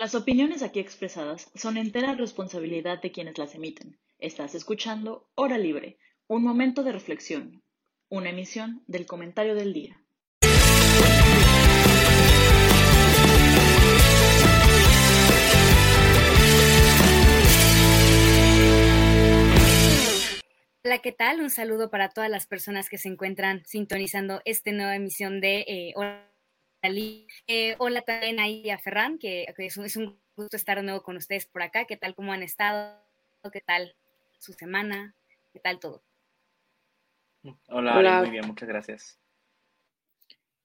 Las opiniones aquí expresadas son entera responsabilidad de quienes las emiten. Estás escuchando Hora Libre, un momento de reflexión, una emisión del comentario del día. Hola, ¿qué tal? Un saludo para todas las personas que se encuentran sintonizando esta nueva emisión de eh, Hora eh, hola también ahí a Ferran, que, es, un, gusto estar de nuevo con ustedes por acá. ¿Qué tal? ¿Cómo han estado? ¿Qué tal su semana? ¿Qué tal todo? Hola, muy bien, muchas gracias.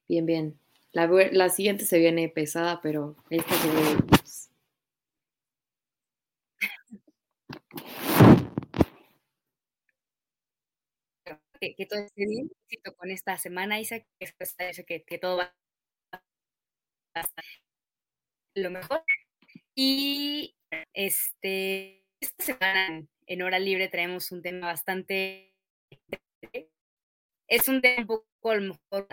Bien, bien. La, siguiente se viene pesada, pero esta se ve... Que, todo esté bien con esta semana, Isaac, que, que todo va lo mejor. Y este, esta semana en Hora Libre traemos un tema bastante... Es un tema un poco a lo mejor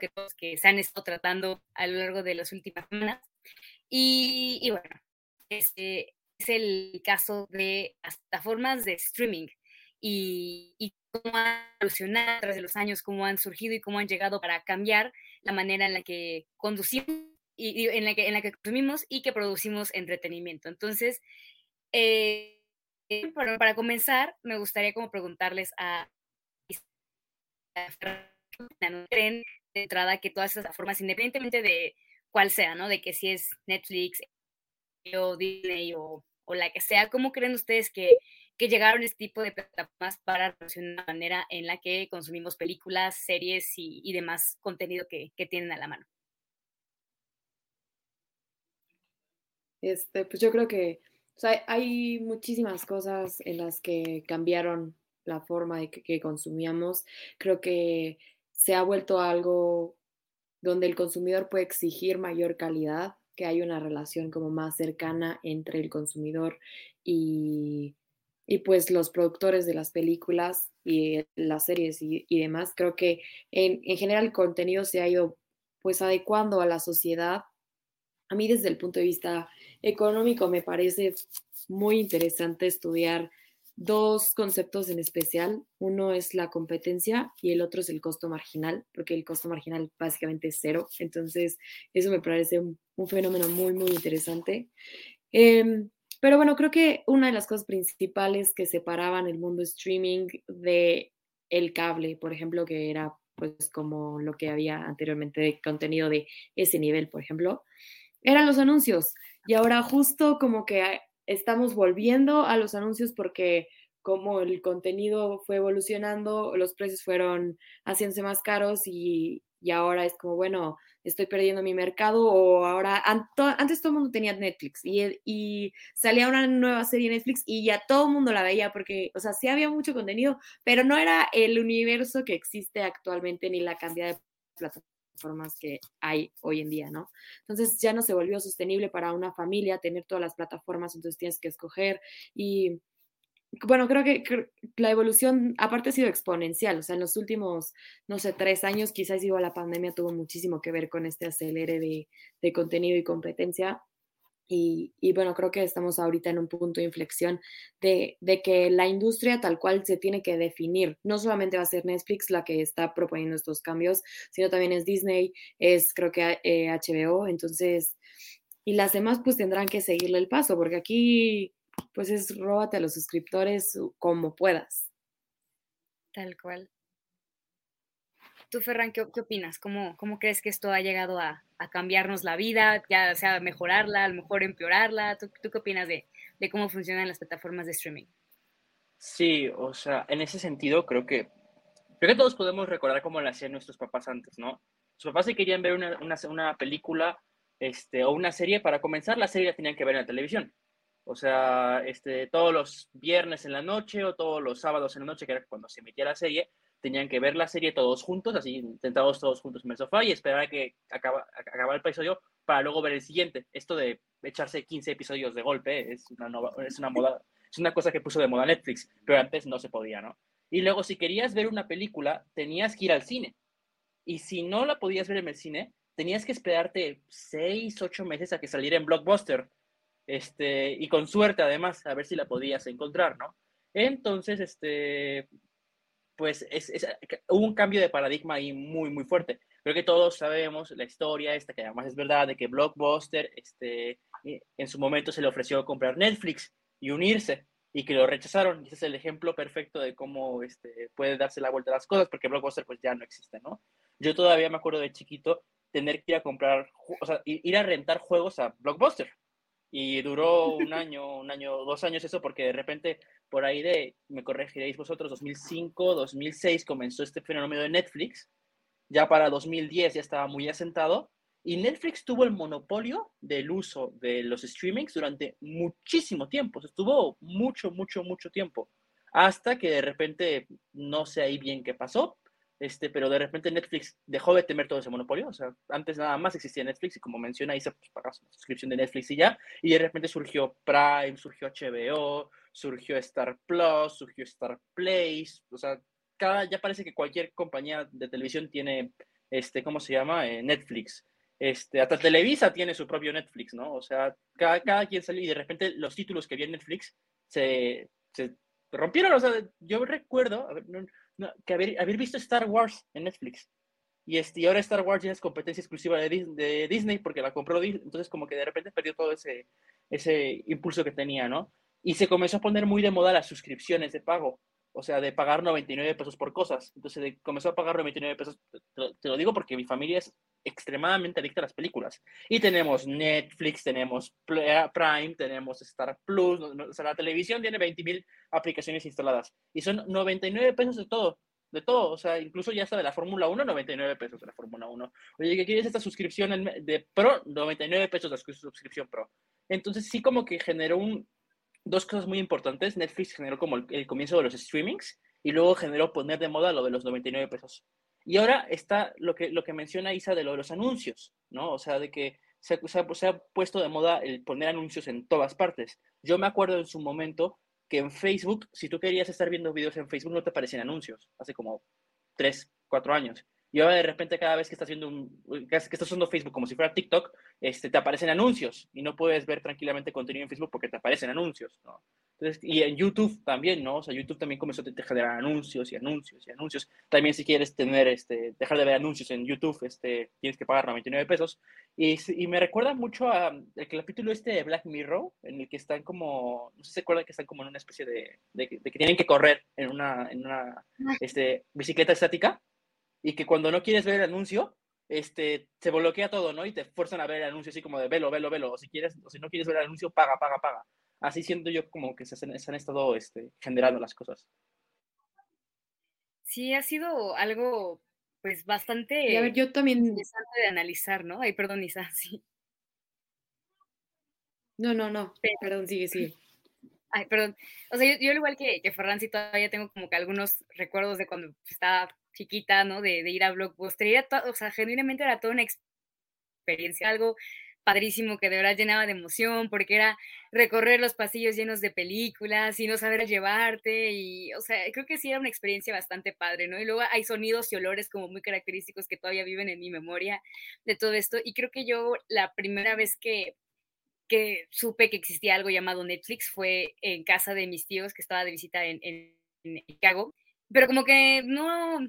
que, que se han estado tratando a lo largo de las últimas semanas. Y, bueno, este es el caso de las plataformas de streaming y, y cómo han evolucionado a través de los años, cómo han surgido y cómo han llegado para cambiar la manera en la que conducimos y, en, la que, en la que consumimos y que producimos entretenimiento. Entonces, eh, para, comenzar, me gustaría como preguntarles a creen de entrada que todas esas formas, independientemente de cuál sea, ¿no? De que si es Netflix o Disney o la que sea, ¿cómo creen ustedes que, que llegaron este tipo de plataformas para relacionar la manera en la que consumimos películas, series y, demás contenido que, tienen a la mano. Este, pues yo creo que hay muchísimas cosas en las que cambiaron la forma de que, consumíamos. Creo que se ha vuelto algo donde el consumidor puede exigir mayor calidad, que hay una relación como más cercana entre el consumidor y, y pues los productores de las películas y las series y, demás, creo que en, general el contenido se ha ido pues adecuando a la sociedad. A mí desde el punto de vista económico me parece muy interesante estudiar dos conceptos en especial. Uno es la competencia y el otro es el costo marginal, porque el costo marginal básicamente es cero. Entonces, eso me parece un, fenómeno muy, muy interesante. Em, pero bueno, creo que una de las cosas principales que separaban el mundo streaming de el cable, por ejemplo, que era pues como lo que había anteriormente de contenido de ese nivel, por ejemplo, eran los anuncios. Y ahora justo como que estamos volviendo a los anuncios porque como el contenido fue evolucionando, los precios fueron haciéndose más caros y, y ahora es como, bueno, estoy perdiendo mi mercado o ahora, antes todo el mundo tenía Netflix y, y, salía una nueva serie Netflix y ya todo el mundo la veía porque, o sea, sí había mucho contenido, pero no era el universo que existe actualmente ni la cantidad de plataformas que hay hoy en día, ¿no? Entonces ya no se volvió sostenible para una familia tener todas las plataformas, entonces tienes que escoger y bueno, creo que la evolución aparte ha sido exponencial, o sea, en los últimos, no sé, tres años, quizás igual la pandemia tuvo muchísimo que ver con este acelere de, contenido y competencia. Y, bueno, creo que estamos ahorita en un punto de inflexión de, que la industria tal cual se tiene que definir. No solamente va a ser Netflix la que está proponiendo estos cambios, sino también es Disney, es creo que HBO, entonces, y las demás pues tendrán que seguirle el paso, porque aquí pues es róbate a los suscriptores como puedas. Tal cual. Tú, Ferran, ¿qué, opinas? ¿Cómo, ¿Cómo, crees que esto ha llegado a, cambiarnos la vida, ya sea mejorarla, a lo mejor empeorarla? ¿Tú, qué opinas de, cómo funcionan las plataformas de streaming? Sí, o sea, en ese sentido creo que, creo que todos podemos recordar cómo lo hacían nuestros papás antes, ¿no? Sus papás si querían ver una, una, una película este, o una serie, para comenzar la serie la tenían que ver en la televisión. O sea, este, todos los viernes en la noche o todos los sábados en la noche, que era cuando se emitía la serie, tenían que ver la serie todos juntos, así sentados todos juntos en el sofá y esperar a que acaba, el episodio para luego ver el siguiente. Esto de echarse 15 episodios de golpe es una, es una moda, es una cosa que puso de moda Netflix, pero antes no se podía, ¿no? Y luego, si querías ver una película, tenías que ir al cine. Y si no la podías ver en el cine, tenías que esperarte seis, ocho meses a que saliera en Blockbuster. Este, y con suerte además, a ver si la podías encontrar, ¿no? Entonces, este, pues es, un cambio de paradigma ahí muy, muy fuerte. Creo que todos sabemos la historia esta, que además es verdad, de que Blockbuster este, en su momento se le ofreció comprar Netflix y unirse y que lo rechazaron. Ese es el ejemplo perfecto de cómo este, puede darse la vuelta a las cosas, porque Blockbuster pues ya no existe, ¿no? Yo todavía me acuerdo de chiquito tener que ir a comprar, o sea, ir a rentar juegos a Blockbuster. Y duró un año, un año, dos años eso, porque de repente por ahí de, me corregiréis vosotros, 2005, 2006 comenzó este fenómeno de Netflix. Ya para 2010 ya estaba muy asentado. Y Netflix tuvo el monopolio del uso de los streamings durante muchísimo tiempo. estuvo mucho, mucho, mucho tiempo. Hasta que de repente, no sé ahí bien qué pasó, este, pero de repente Netflix dejó de tener todo ese monopolio, o sea, antes nada más existía Netflix y como menciona ahí se pues, pagas una suscripción de Netflix y ya, y de repente surgió Prime, surgió HBO, surgió Star Plus, surgió Star Place, o sea, cada, ya parece que cualquier compañía de televisión tiene, este, ¿cómo se llama? Eh, Netflix. Este, hasta Televisa tiene su propio Netflix, ¿no? O sea, cada, cada quien salió y de repente los títulos que había en Netflix se, se rompieron, o sea, yo recuerdo, que haber, haber, visto Star Wars en Netflix. Y, este, y ahora Star Wars ya es competencia exclusiva de, de, Disney porque la compró Disney. Entonces, como que de repente perdió todo ese, ese impulso que tenía, ¿no? Y se comenzó a poner muy de moda las suscripciones de pago. O sea, de pagar 99 pesos por cosas. Entonces, comenzó a pagar 99 pesos. te lo digo porque mi familia es extremadamente adicta a las películas. Y tenemos Netflix, tenemos Prime, tenemos Star Plus, o sea, la televisión tiene 20.000 aplicaciones instaladas. Y son 99 pesos de todo, de todo. O sea, incluso ya está de la Fórmula 1, 99 pesos de la Fórmula 1. Oye, ¿qué quieres esta suscripción de Pro? 99 pesos de suscripción Pro. Entonces sí como que generó un, dos cosas muy importantes. Netflix generó como el, comienzo de los streamings y luego generó poner de moda lo de los 99 pesos. Y ahora está lo que, lo que menciona Isa de, lo de los anuncios, ¿no? O sea, de que se, se, ha puesto de moda el poner anuncios en todas partes. Yo me acuerdo en su momento que en Facebook, si tú querías estar viendo videos en Facebook, no te aparecían anuncios, hace como tres, cuatro años. Y ahora de repente cada vez que estás viendo un, que estás usando Facebook como si fuera TikTok, este, te aparecen anuncios y no puedes ver tranquilamente contenido en Facebook porque te aparecen anuncios, ¿no? Entonces, y en YouTube también, ¿no? O sea, YouTube también comenzó a generar anuncios y anuncios y anuncios. También si quieres tener, este, dejar de ver anuncios en YouTube, este, tienes que pagar 99 pesos. Y, y me recuerda mucho a el capítulo este de Black Mirror, en el que están como, no sé si se acuerdan que están como en una especie de, de, de que tienen que correr en una, en una este, bicicleta estática y que cuando no quieres ver el anuncio, este, se bloquea todo, ¿no? Y te fuerzan a ver el anuncio así como de velo, velo, velo. O si quieres, o si no quieres ver el anuncio, paga, paga, paga así siento yo como que se, han estado este, generando las cosas. Sí, ha sido algo pues bastante y a ver, yo también... interesante de analizar, ¿no? Ay, perdón, Isa, sí. No, no, no, perdón, sigue, sigue. Ay, perdón. O sea, yo, al igual que, que Ferran, sí todavía tengo como que algunos recuerdos de cuando estaba chiquita, ¿no? De, ir a Blockbuster. o sea, genuinamente era toda una experiencia, algo padrísimo que de verdad llenaba de emoción porque era recorrer los pasillos llenos de películas y no saber llevarte y, o sea, creo que sí era una experiencia bastante padre, ¿no? Y luego hay sonidos y olores como muy característicos que todavía viven en mi memoria de todo esto y creo que yo la primera vez que que supe que existía algo llamado Netflix fue en casa de mis tíos que estaba de visita en, en Chicago, pero como que no,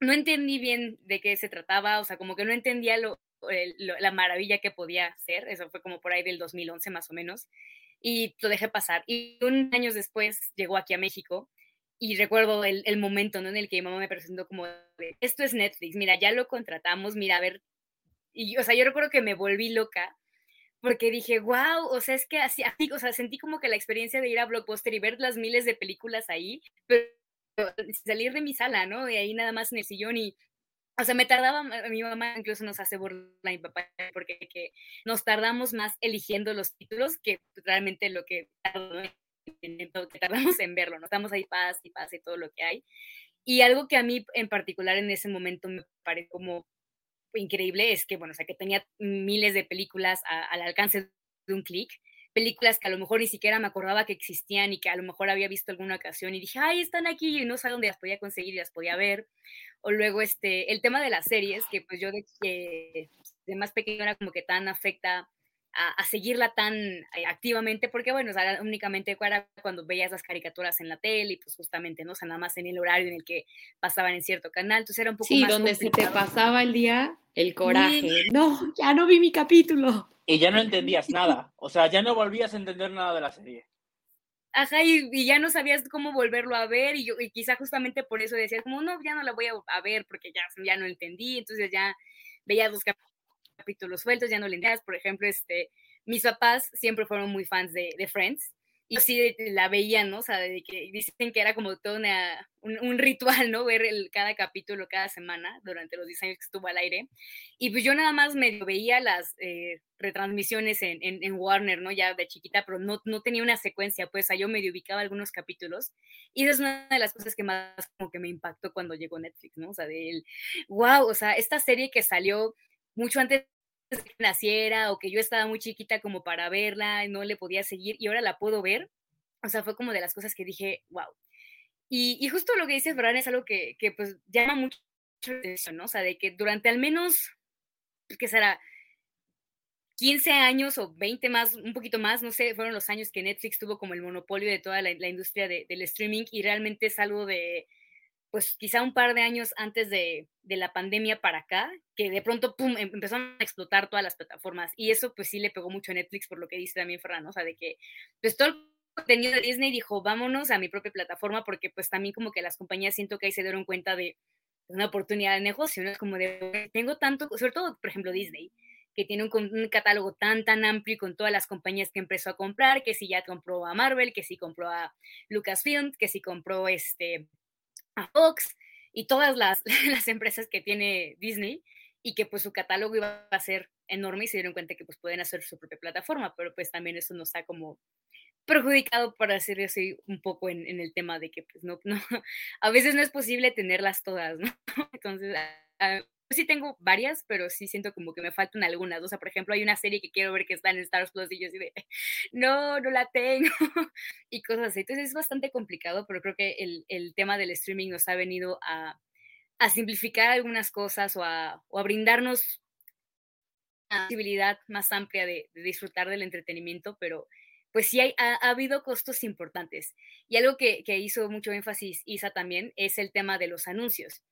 no entendí bien de qué se trataba, o sea, como que no entendía lo, la maravilla que podía ser, eso fue como por ahí del 2011 más o menos, y lo dejé pasar. Y un años después llegó aquí a México y recuerdo el, el momento ¿no? en el que mi mamá me presentó como, esto es Netflix, mira, ya lo contratamos, mira, a ver, y o sea, yo recuerdo que me volví loca porque dije, wow, o sea, es que así, o sea, sentí como que la experiencia de ir a Blockbuster y ver las miles de películas ahí, pero salir de mi sala, ¿no? De ahí nada más en el sillón y o sea, me tardaba, mi mamá incluso nos hace burla mi papá porque que nos tardamos más eligiendo los títulos que realmente lo que, tardamos en verlo, ¿no? Estamos ahí paz y paz y todo lo que hay. Y algo que a mí en particular en ese momento me parece como increíble es que, bueno, o sea, que tenía miles de películas al alcance de un clic películas que a lo mejor ni siquiera me acordaba que existían y que a lo mejor había visto alguna ocasión y dije, ay, están aquí y no sé dónde las podía conseguir y las podía ver. O luego este, el tema de las series, que pues yo de más pequeño era como que tan afecta a, seguirla tan eh, activamente, porque bueno, o únicamente era cuando veías las caricaturas en la tele y pues justamente, ¿no? O sea, nada más en el horario en el que pasaban en cierto canal, entonces era un poco sí, más donde se te pasaba el día el coraje. No, ya no vi mi capítulo. Y ya no entendías nada, o sea, ya no volvías a entender nada de la serie. Ajá, y, ya no sabías cómo volverlo a ver, y, yo, y quizá justamente por eso decías, como, no, ya no la voy a, a ver porque ya, ya no entendí, entonces ya veías los capítulos sueltos, ya no le entendías, por ejemplo, este, mis papás siempre fueron muy fans de, de Friends, y sí la veían, ¿no? O sea, de que dicen que era como todo una, un, ritual, ¿no? Ver el, cada capítulo cada semana durante los 10 años que estuvo al aire. Y pues yo nada más medio veía las eh, retransmisiones en, en, Warner, ¿no? Ya de chiquita, pero no, no tenía una secuencia, pues, sea, yo medio ubicaba algunos capítulos. Y esa es una de las cosas que más como que me impactó cuando llegó Netflix, ¿no? O sea, de él, wow, o sea, esta serie que salió mucho antes que naciera o que yo estaba muy chiquita como para verla y no le podía seguir y ahora la puedo ver. O sea, fue como de las cosas que dije, wow. Y, y justo lo que dice Fran es algo que, que, pues llama mucho la atención, ¿no? O sea, de que durante al menos, ¿qué será? 15 años o 20 más, un poquito más, no sé, fueron los años que Netflix tuvo como el monopolio de toda la, la industria de, del streaming y realmente es algo de, pues quizá un par de años antes de, la pandemia para acá, que de pronto, pum, em, empezaron a explotar todas las plataformas. Y eso pues sí le pegó mucho a Netflix por lo que dice también Ferran, o sea, de que pues todo el contenido de Disney dijo, vámonos a mi propia plataforma, porque pues también como que las compañías siento que ahí se dieron cuenta de una oportunidad de negocio, ¿no? Es como de, tengo tanto, sobre todo, por ejemplo, Disney, que tiene un, un, catálogo tan, tan amplio y con todas las compañías que empezó a comprar, que si ya compró a Marvel, que si compró a Lucasfilm, que si compró este a Fox y todas las, las, empresas que tiene Disney y que pues su catálogo iba a ser enorme y se dieron cuenta que pues pueden hacer su propia plataforma, pero pues también eso nos ha como perjudicado para hacer así un poco en, en, el tema de que pues no, no, a veces no es posible tenerlas todas, ¿no? Entonces, sí tengo varias, pero sí siento como que me faltan algunas. O sea, por ejemplo, hay una serie que quiero ver que está en Star Plus y yo así de, no, no la tengo. y cosas así. Entonces es bastante complicado, pero creo que el, el tema del streaming nos ha venido a, a simplificar algunas cosas o a, o a brindarnos una posibilidad más amplia de, de, disfrutar del entretenimiento, pero pues sí hay, ha, ha, habido costos importantes. Y algo que, que hizo mucho énfasis Isa también es el tema de los anuncios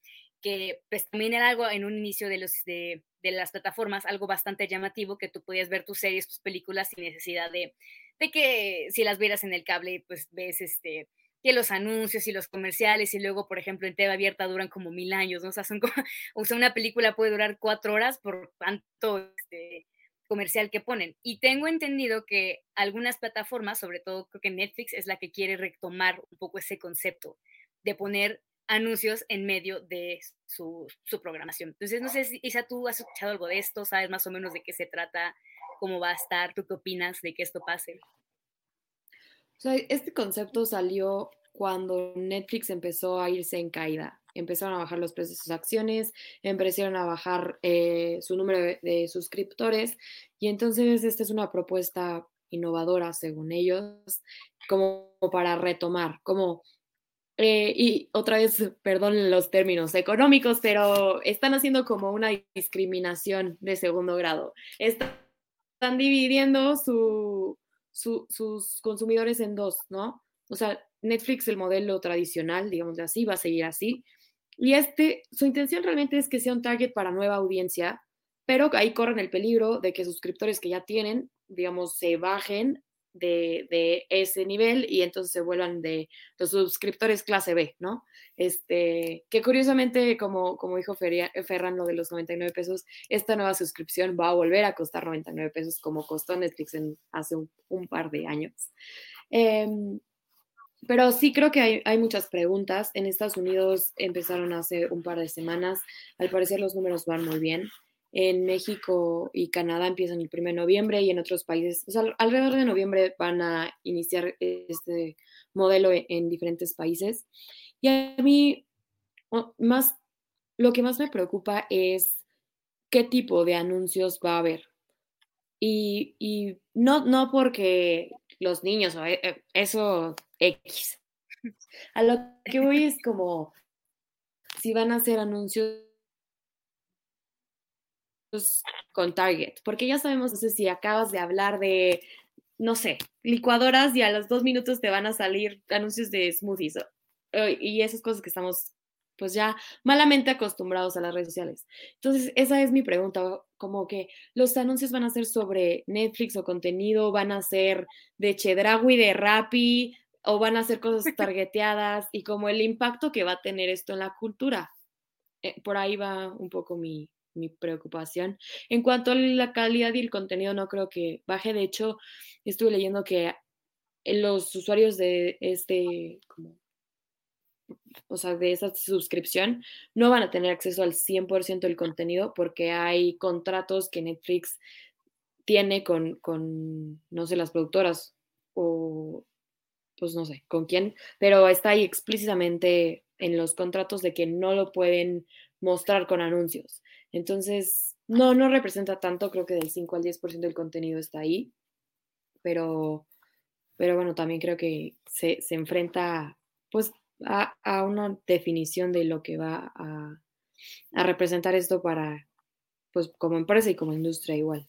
que pues también era algo en un inicio de, los, de, de, las plataformas, algo bastante llamativo, que tú podías ver tus series, tus películas sin necesidad de, de que si las vieras en el cable, pues ves este que los anuncios y los comerciales y luego, por ejemplo, en TV abierta duran como mil años, ¿no? O sea, son una película puede durar cuatro horas por tanto este, comercial que ponen. Y tengo entendido que algunas plataformas, sobre todo creo que Netflix, es la que quiere retomar un poco ese concepto de poner anuncios en medio de su, su, programación. Entonces, no sé si Isa, tú has escuchado algo de esto, sabes más o menos de qué se trata, cómo va a estar, tú qué opinas de que esto pase. O sea, este concepto salió cuando Netflix empezó a irse en caída. Empezaron a bajar los precios de sus acciones, empezaron a bajar eh, su número de, de suscriptores y entonces esta es una propuesta innovadora, según ellos, como para retomar, como eh, y otra vez, perdón los términos económicos, pero están haciendo como una discriminación de segundo grado. Están dividiendo su, su, sus consumidores en dos, ¿no? O sea, Netflix, el modelo tradicional, digamos así, va a seguir así. Y este, su intención realmente es que sea un target para nueva audiencia, pero ahí corren el peligro de que suscriptores que ya tienen, digamos, se bajen de, ese nivel y entonces se vuelvan de los suscriptores clase B, ¿no? Este, que curiosamente, como, como dijo Ferran, lo de los 99 pesos, esta nueva suscripción va a volver a costar 99 pesos como costó Netflix en, hace un, par de años. Eh, pero sí creo que hay, hay, muchas preguntas. En Estados Unidos empezaron hace un par de semanas. Al parecer los números van muy bien en México y Canadá empiezan el 1 de noviembre y en otros países, o sea, alrededor de noviembre van a iniciar este modelo e, en, diferentes países. Y a mí, más, lo que más me preocupa es qué tipo de anuncios va a haber. Y, y no, no porque los niños, o e, eso X. A lo que voy es como si van a hacer anuncios con Target, porque ya sabemos, no sé si acabas de hablar de, no sé, licuadoras y a los dos minutos te van a salir anuncios de smoothies y esas cosas que estamos pues ya malamente acostumbrados a las redes sociales. Entonces, esa es mi pregunta, como que los anuncios van a ser sobre Netflix o contenido, van a ser de Chedragui, de Rappi, o van a ser cosas targeteadas y como el impacto que va a tener esto en la cultura. Eh, por ahí va un poco mi, mi preocupación. En cuanto a la calidad y el contenido, no creo que baje. De hecho, estuve leyendo que los usuarios de este, o sea, de esa suscripción, no van a tener acceso al 100% del contenido porque hay contratos que Netflix tiene con, con, no sé, las productoras o, pues no sé, con quién, pero está ahí explícitamente en los contratos de que no lo pueden mostrar con anuncios. Entonces, no, no representa tanto, creo que del 5 al 10% del contenido está ahí, pero, pero bueno, también creo que se, enfrenta pues a, una definición de lo que va a, a representar esto para, pues como empresa y como industria igual.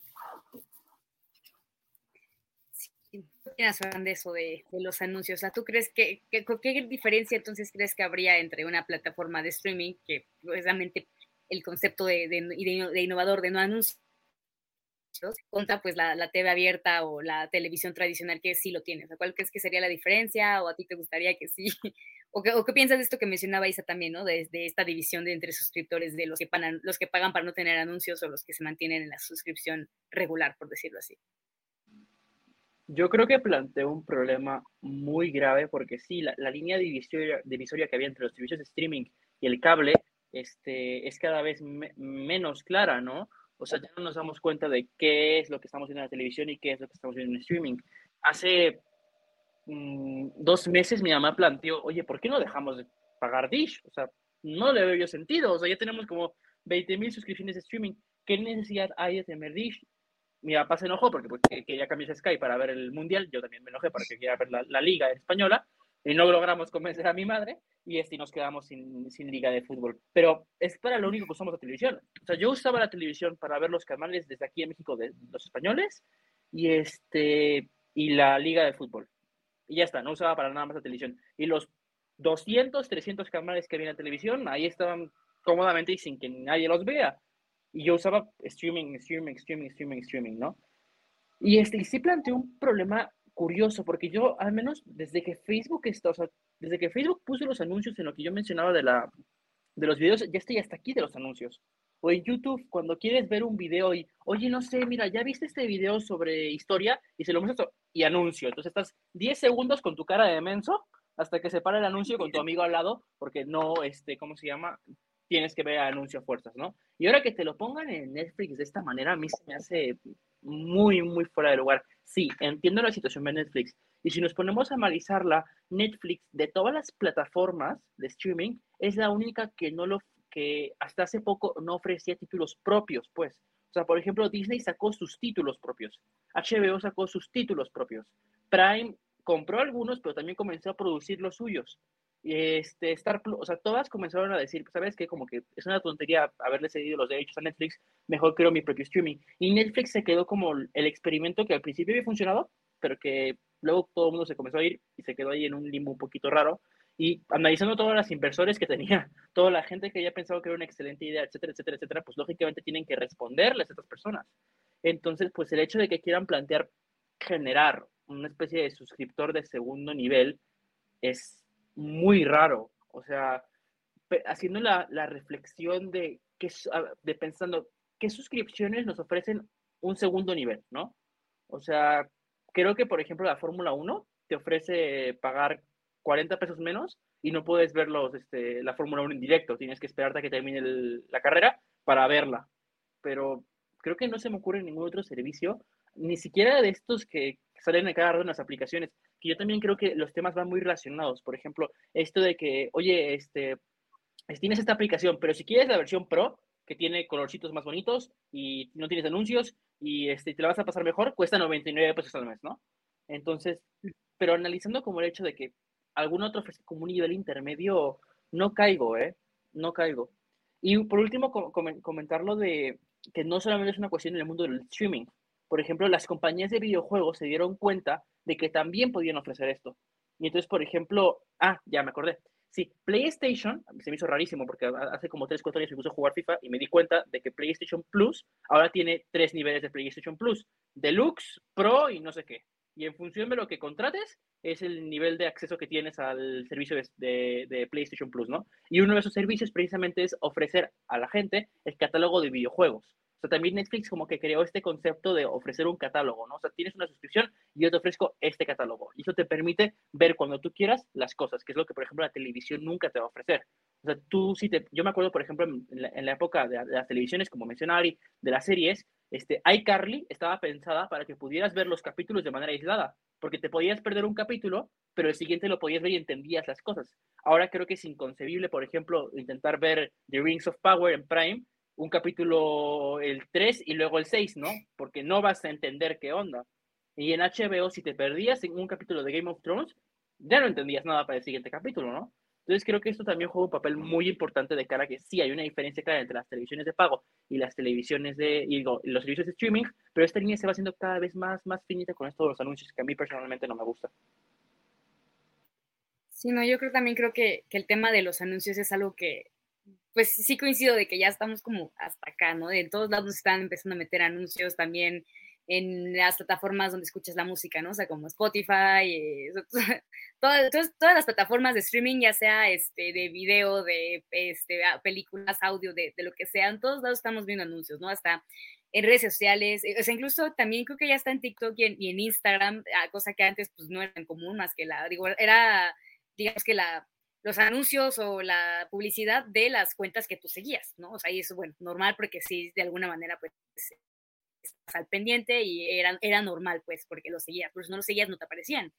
de eso de, los anuncios? O sea, ¿tú crees que, qué diferencia entonces crees que habría entre una plataforma de streaming que precisamente el concepto de, de, innovador de no anuncios contra pues la, la, TV abierta o la televisión tradicional que sí lo tiene? ¿Cuál crees que sería la diferencia o a ti te gustaría que sí? ¿O qué, o qué piensas de esto que mencionaba Isa también, ¿no? De, esta división de entre suscriptores, de los que, pagan, los que pagan para no tener anuncios o los que se mantienen en la suscripción regular, por decirlo así. Yo creo que planteó un problema muy grave porque sí, la, línea divisoria, divisoria, que había entre los servicios de streaming y el cable este, es cada vez menos clara, ¿no? O sea, ya no nos damos cuenta de qué es lo que estamos viendo en la televisión y qué es lo que estamos viendo en streaming. Hace mm, dos meses mi mamá planteó, oye, ¿por qué no dejamos de pagar Dish? O sea, no le veo yo sentido. O sea, ya tenemos como 20 mil suscripciones de streaming. ¿Qué necesidad hay de tener Dish? mi papá se enojó porque, pues, quería cambiar Sky para ver el Mundial, yo también me enojé porque quería ver la, Liga Española, y no logramos convencer a mi madre, y este, nos quedamos sin, sin, liga de fútbol. Pero es para lo único que usamos la televisión. O sea, yo usaba la televisión para ver los canales desde aquí en México de los españoles, y, este, y la liga de fútbol. Y ya está, no usaba para nada más la televisión. Y los 200, 300 canales que había en la televisión, ahí estaban cómodamente y sin que nadie los vea. Y yo usaba streaming, streaming, streaming, streaming, streaming, ¿no? Y, este, y sí planteó un problema curioso, porque yo, al menos desde que Facebook está, o sea, desde que Facebook puso los anuncios en lo que yo mencionaba de, la, de los videos, ya estoy hasta aquí de los anuncios. O en YouTube, cuando quieres ver un video y, oye, no sé, mira, ya viste este video sobre historia y se lo muestras y anuncio. Entonces estás 10 segundos con tu cara de menso hasta que se para el anuncio con tu amigo al lado, porque no, este, ¿cómo se llama? tienes que ver anuncio a fuerzas, ¿no? Y ahora que te lo pongan en Netflix de esta manera, a mí se me hace muy, muy fuera de lugar. Sí, entiendo la situación de Netflix. Y si nos ponemos a analizarla, Netflix, de todas las plataformas de streaming, es la única que no lo, que hasta hace poco no ofrecía títulos propios, pues. O sea, por ejemplo, Disney sacó sus títulos propios. HBO sacó sus títulos propios. Prime compró algunos, pero también comenzó a producir los suyos este, Star Plus, o sea, todas comenzaron a decir, ¿sabes qué? Como que es una tontería haberle cedido los derechos a Netflix, mejor creo mi propio streaming. Y Netflix se quedó como el experimento que al principio había funcionado, pero que luego todo el mundo se comenzó a ir y se quedó ahí en un limbo un poquito raro. Y analizando todas las inversores que tenía, toda la gente que había pensado que era una excelente idea, etcétera, etcétera, etcétera, pues lógicamente tienen que responderles a estas personas. Entonces, pues el hecho de que quieran plantear generar una especie de suscriptor de segundo nivel es muy raro. O sea, haciendo la, la reflexión de, que, de pensando qué suscripciones nos ofrecen un segundo nivel, ¿no? O sea, creo que, por ejemplo, la Fórmula 1 te ofrece pagar 40 pesos menos y no puedes ver los, este, la Fórmula 1 en directo. Tienes que esperarte a que termine la carrera para verla. Pero creo que no se me ocurre ningún otro servicio, ni siquiera de estos que salen a cada rato en las aplicaciones yo también creo que los temas van muy relacionados. Por ejemplo, esto de que, oye, este, tienes esta aplicación, pero si quieres la versión Pro, que tiene colorcitos más bonitos y no tienes anuncios y este, te la vas a pasar mejor, cuesta 99 pesos al mes, ¿no? Entonces, pero analizando como el hecho de que algún otro ofrece como un nivel intermedio, no caigo, ¿eh? No caigo. Y por último, comentar lo de que no solamente es una cuestión en el mundo del streaming. Por ejemplo, las compañías de videojuegos se dieron cuenta de que también podían ofrecer esto. Y entonces, por ejemplo, ah, ya me acordé. Sí, PlayStation, se me hizo rarísimo porque hace como 3, 4 años me puse a jugar FIFA y me di cuenta de que PlayStation Plus ahora tiene tres niveles de PlayStation Plus, Deluxe, Pro y no sé qué. Y en función de lo que contrates, es el nivel de acceso que tienes al servicio de, de, PlayStation Plus, ¿no? Y uno de esos servicios precisamente es ofrecer a la gente el catálogo de videojuegos. Sea, también Netflix como que creó este concepto de ofrecer un catálogo, ¿no? O sea, tienes una suscripción y yo te ofrezco este catálogo. Y eso te permite ver cuando tú quieras las cosas, que es lo que, por ejemplo, la televisión nunca te va a ofrecer. O sea, tú sí te... Yo me acuerdo, por ejemplo, en la, época de, las televisiones, como mencionaba Ari, de las series, este, iCarly estaba pensada para que pudieras ver los capítulos de manera aislada, porque te podías perder un capítulo, pero el siguiente lo podías ver y entendías las cosas. Ahora creo que es inconcebible, por ejemplo, intentar ver The Rings of Power en Prime un capítulo el 3 y luego el 6, ¿no? Porque no vas a entender qué onda. Y en HBO, si te perdías en un capítulo de Game of Thrones, ya no entendías nada para el siguiente capítulo, ¿no? Entonces creo que esto también juega un papel muy importante de cara a que sí hay una diferencia clara entre las televisiones de pago y las televisiones de, y digo, los servicios de streaming, pero esta línea se va haciendo cada vez más, más finita con estos los anuncios que a mí personalmente no me gusta. Sí, no, yo creo también creo que, que el tema de los anuncios es algo que pues sí coincido de que ya estamos como hasta acá, ¿no? De todos lados están empezando a meter anuncios también en las plataformas donde escuchas la música, ¿no? O sea, como Spotify, eh, todas, todas, las plataformas de streaming, ya sea este, de video, de este, películas, audio, de, de, lo que sea, en todos lados estamos viendo anuncios, ¿no? Hasta en redes sociales, eh, o sea, incluso también creo que ya está en TikTok y en, y en Instagram, ah, cosa que antes pues no era tan común, más que la, digo, era, digamos que la los anuncios o la publicidad de las cuentas que tú seguías, ¿no? O sea, y eso, bueno, normal porque sí, de alguna manera, pues, estás al pendiente y era, era normal, pues, porque lo seguías, pero si no lo seguías no te aparecían.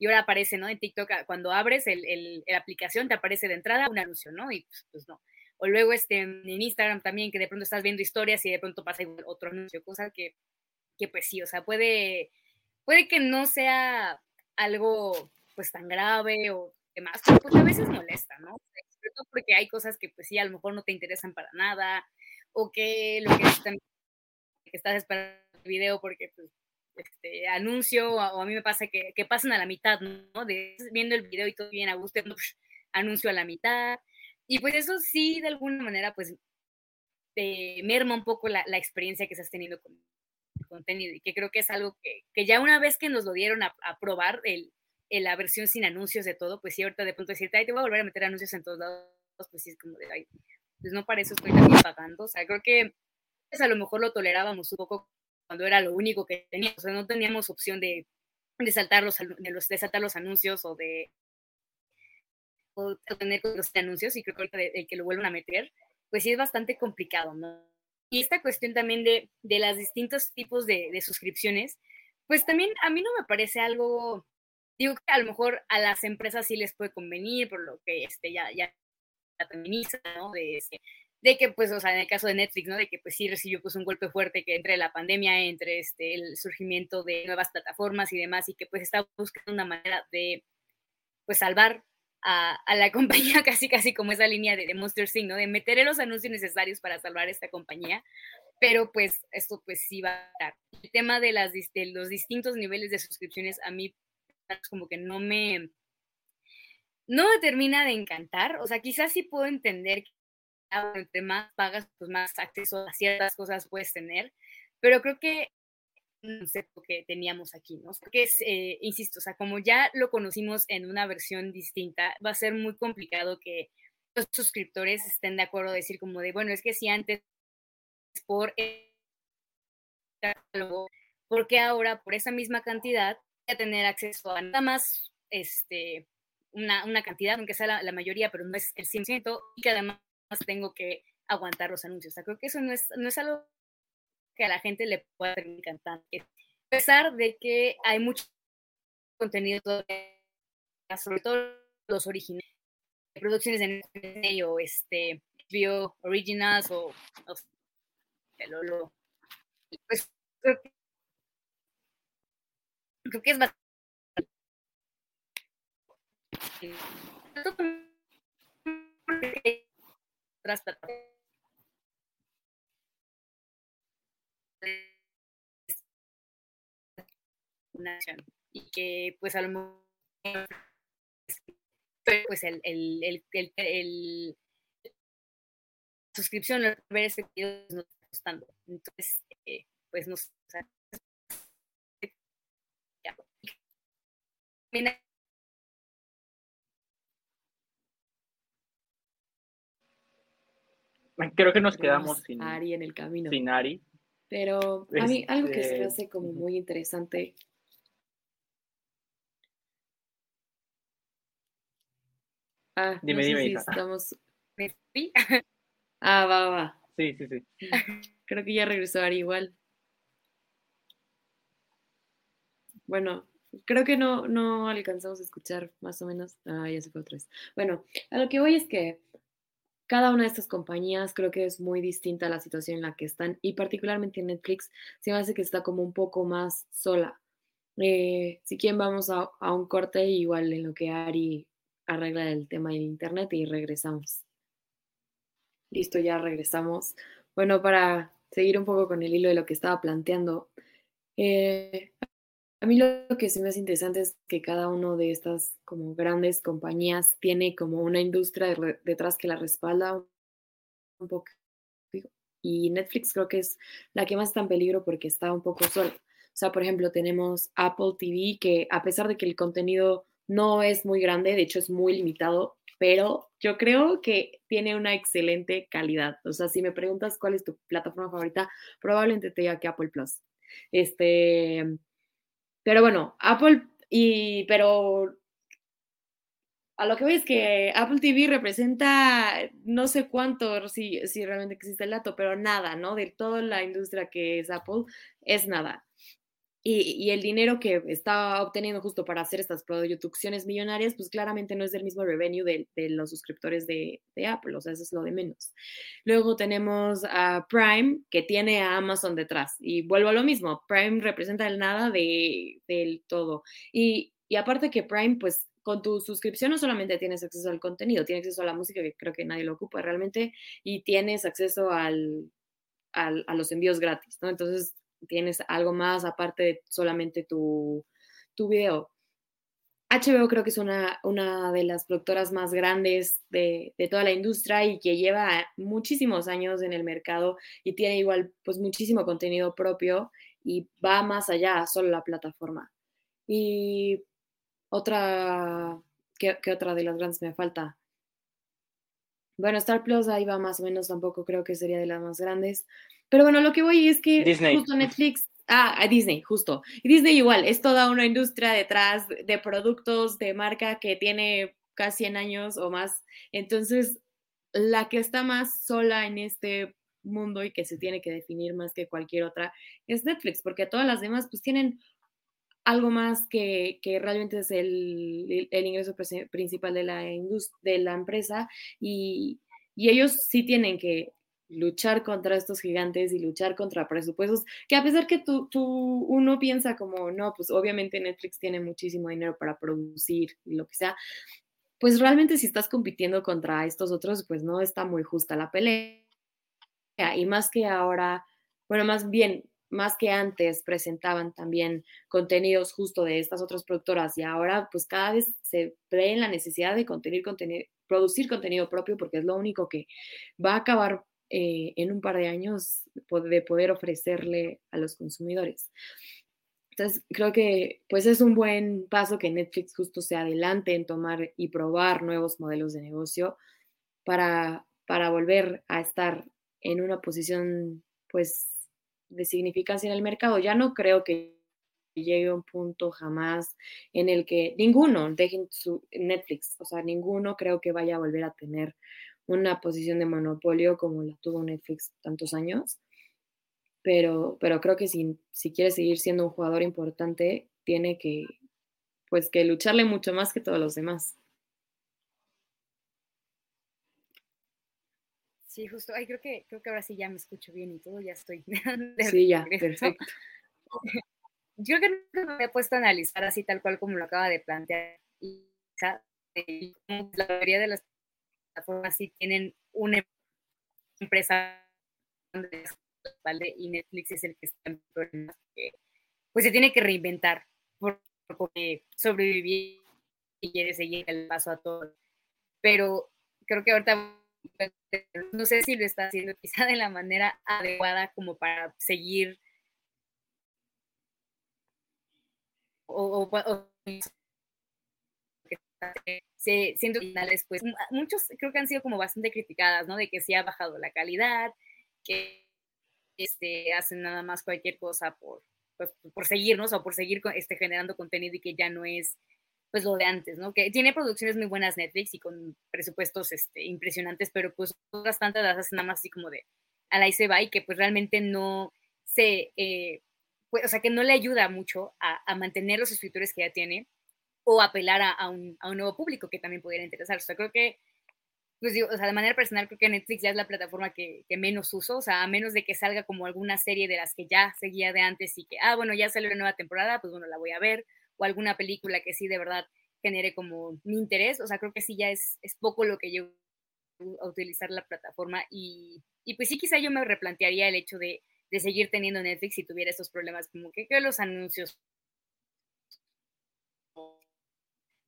Y ahora aparece, ¿no? En TikTok, ah, cuando abres el, el, la aplicación, te aparece de entrada un anuncio, ¿no? Y pues, pues, no. O luego este, en Instagram también, que de pronto estás viendo historias y de pronto pasa otro anuncio, cosa que, que pues sí, o sea, puede, puede que no sea algo pues tan grave o demás, pero pues a veces molesta, ¿no? Sobre todo porque hay cosas que pues sí, a lo mejor no te interesan para nada, o que lo que, que estás esperando el video porque pues este, anuncio, o a mí me pasa que, que pasan a la mitad, ¿no? De viendo el video y todo bien a gusto, anuncio a la mitad. Y pues eso sí, de alguna manera, pues merma un poco la, la, experiencia que estás teniendo con el contenido y que creo que es algo que, que ya una vez que nos lo dieron a, a probar, el, en la versión sin anuncios de todo, pues sí, ahorita de pronto decirte, ay, te voy a volver a meter anuncios en todos lados, pues sí, es como de, ay, pues no para eso estoy también pagando. O sea, creo que pues a lo mejor lo tolerábamos un poco cuando era lo único que teníamos, o sea, no teníamos opción de, de, saltar, los, de, de saltar los anuncios o de o tener los anuncios, y creo que ahorita el que lo vuelvan a meter, pues sí es bastante complicado, ¿no? Y esta cuestión también de, de los distintos tipos de suscripciones, pues también a mí no me parece algo Digo que a lo mejor a las empresas sí les puede convenir, por lo que este, ya, ya feminiza, ¿no? De, este, de que, pues, o sea, en el caso de Netflix, ¿no? De que, pues, sí recibió, pues, un golpe fuerte que entre la pandemia, entre, este, el surgimiento de nuevas plataformas y demás, y que, pues, está buscando una manera de, pues, salvar a, a la compañía, casi, casi como esa línea de, de Monster Sync, ¿no? De meter los anuncios necesarios para salvar esta compañía, pero, pues, esto, pues, sí va a dar. El tema de, las, de los distintos niveles de suscripciones, a mí como que no me, no me termina de encantar. O sea, quizás sí puedo entender que entre más pagas, pues más acceso a ciertas cosas puedes tener, pero creo que no sé lo que teníamos aquí, ¿no? Porque es, eh, insisto, o sea, como ya lo conocimos en una versión distinta, va a ser muy complicado que los suscriptores estén de acuerdo a decir como de, bueno, es que si antes por porque ahora por esa misma cantidad a tener acceso a nada más este, una, una cantidad, aunque sea la, mayoría, pero no es el 100%, y que además tengo que aguantar los anuncios. Creo que eso no es, no es algo que a la gente le pueda encantar. A pesar de que hay mucho contenido, sobre todo los originales, producciones de Netflix o este, bio originals o, o lo, pues que creo que es bastante y que pues al pues el, el, el, el suscripción ver ese video nos está costando. Entonces eh, pues no Creo que nos quedamos sin Ari en el camino. Sin Ari. Pero a mí algo que se me Este, hace como muy interesante. Ah, Dime, no sé dime, si estamos. Ah, va, va, va. Sí, sí, sí. Creo que ya regresó Ari igual. Bueno, creo que no, no alcanzamos a escuchar más o menos. Ah, ya se fue otra vez. Bueno, a lo que voy es que cada una de estas compañías creo que es muy distinta a la situación en la que están y particularmente Netflix se me hace que está como un poco más sola. Eh, si quieren vamos a, a un corte igual en lo que Ari arregla el tema del internet y regresamos. Listo, ya regresamos. Bueno, para seguir un poco con el hilo de lo que estaba planteando, eh, a mí lo que se me hace interesante es que cada uno de estas como grandes compañías tiene como una industria detrás que la respalda un poco. Y Netflix creo que es la que más está en peligro porque está un poco sola. O sea, por ejemplo, tenemos Apple TV que a pesar de que el contenido no es muy grande, de hecho es muy limitado, pero yo creo que tiene una excelente calidad. O sea, si me preguntas cuál es tu plataforma favorita, probablemente te diga que Apple Plus. Este, pero bueno, Apple y pero a lo que voy es que Apple TV representa no sé cuánto, si, si realmente existe el dato, pero nada, ¿no? De toda la industria que es Apple, es nada. Y, y, el dinero que está obteniendo justo para hacer estas producciones millonarias, pues claramente no es del mismo revenue de, de los suscriptores de, de, Apple, o sea, eso es lo de menos. Luego tenemos a Prime, que tiene a Amazon detrás, y vuelvo a lo mismo, Prime representa el nada de, del todo. Y, y aparte que Prime, pues con tu suscripción no solamente tienes acceso al contenido, tienes acceso a la música, que creo que nadie lo ocupa realmente, y tienes acceso al, al, a los envíos gratis, ¿no? Entonces, tienes algo más aparte de solamente tu, tu video. HBO creo que es una, una de las productoras más grandes de, de, toda la industria y que lleva muchísimos años en el mercado y tiene igual pues muchísimo contenido propio y va más allá, solo la plataforma. Y otra, ¿qué, qué otra de las grandes me falta? Bueno, Star Plus ahí va más o menos, tampoco creo que sería de las más grandes. Pero bueno, lo que voy es que Disney. justo Netflix, ah, a Disney, justo. Y Disney igual, es toda una industria detrás de productos, de marca que tiene casi 100 años o más. Entonces, la que está más sola en este mundo y que se tiene que definir más que cualquier otra es Netflix, porque todas las demás pues tienen algo más que, realmente es el, ingreso principal de la, de la empresa y, y ellos sí tienen que luchar contra estos gigantes y luchar contra presupuestos, que a pesar que tú, tú, uno piensa como, no, pues obviamente Netflix tiene muchísimo dinero para producir y lo que sea, pues realmente si estás compitiendo contra estos otros, pues no está muy justa la pelea. Y más que ahora, bueno, más bien, más que antes presentaban también contenidos justo de estas otras productoras y ahora pues cada vez se ve en la necesidad de producir contenido propio porque es lo único que va a acabar eh, en un par de años de poder ofrecerle a los consumidores. Entonces, creo que pues es un buen paso que Netflix justo se adelante en tomar y probar nuevos modelos de negocio para, para volver a estar en una posición pues de significancia en el mercado. Ya no creo que llegue a un punto jamás en el que ninguno dejen su Netflix, o sea, ninguno creo que vaya a volver a tener una posición de monopolio como la tuvo Netflix tantos años. Pero, pero creo que si, si quiere seguir siendo un jugador importante, tiene que, pues, que lucharle mucho más que todos los demás. Sí, justo. Ay, creo que, creo que ahora sí ya me escucho bien y todo, ya estoy. sí, ya, perfecto. Yo creo que me había puesto a analizar así tal cual como lo acaba de plantear. Y, la mayoría de las plataformas sí tienen una empresa ¿vale? y Netflix es el que está en problemas pues se tiene que reinventar porque sobrevivir y quiere seguir el paso a todo. Pero creo que ahorita no sé si lo está haciendo quizá de la manera adecuada como para seguir o, o, siento finales, pues muchos creo que han sido como bastante criticadas, ¿no? De que sí ha bajado la calidad, que este, hacen nada más cualquier cosa por, pues, por seguirnos o por seguir este, generando contenido y que ya no es pues lo de antes, ¿no? Que tiene producciones muy buenas Netflix y con presupuestos este, impresionantes, pero pues otras tantas las nada más así como de a la se va y que pues realmente no se, eh, pues, o sea, que no le ayuda mucho a, mantener los escritores que ya tiene o apelar a, un, a, un, nuevo público que también pudiera interesar. O sea, creo que, pues digo, o sea, de manera personal creo que Netflix ya es la plataforma que, que, menos uso, o sea, a menos de que salga como alguna serie de las que ya seguía de antes y que, ah, bueno, ya salió la nueva temporada, pues bueno, la voy a ver, o alguna película que sí de verdad genere como mi interés, o sea, creo que sí ya es, es poco lo que yo a utilizar la plataforma y, y pues sí quizá yo me replantearía el hecho de de seguir teniendo Netflix si tuviera estos problemas, como que, los anuncios.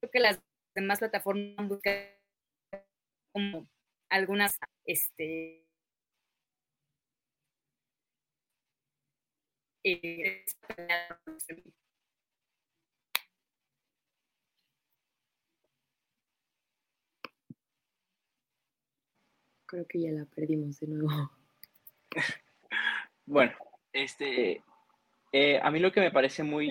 Creo que las demás plataformas buscan como algunas, este, eh, Creo que ya la perdimos de nuevo. Bueno, este, eh, a mí lo que me parece muy,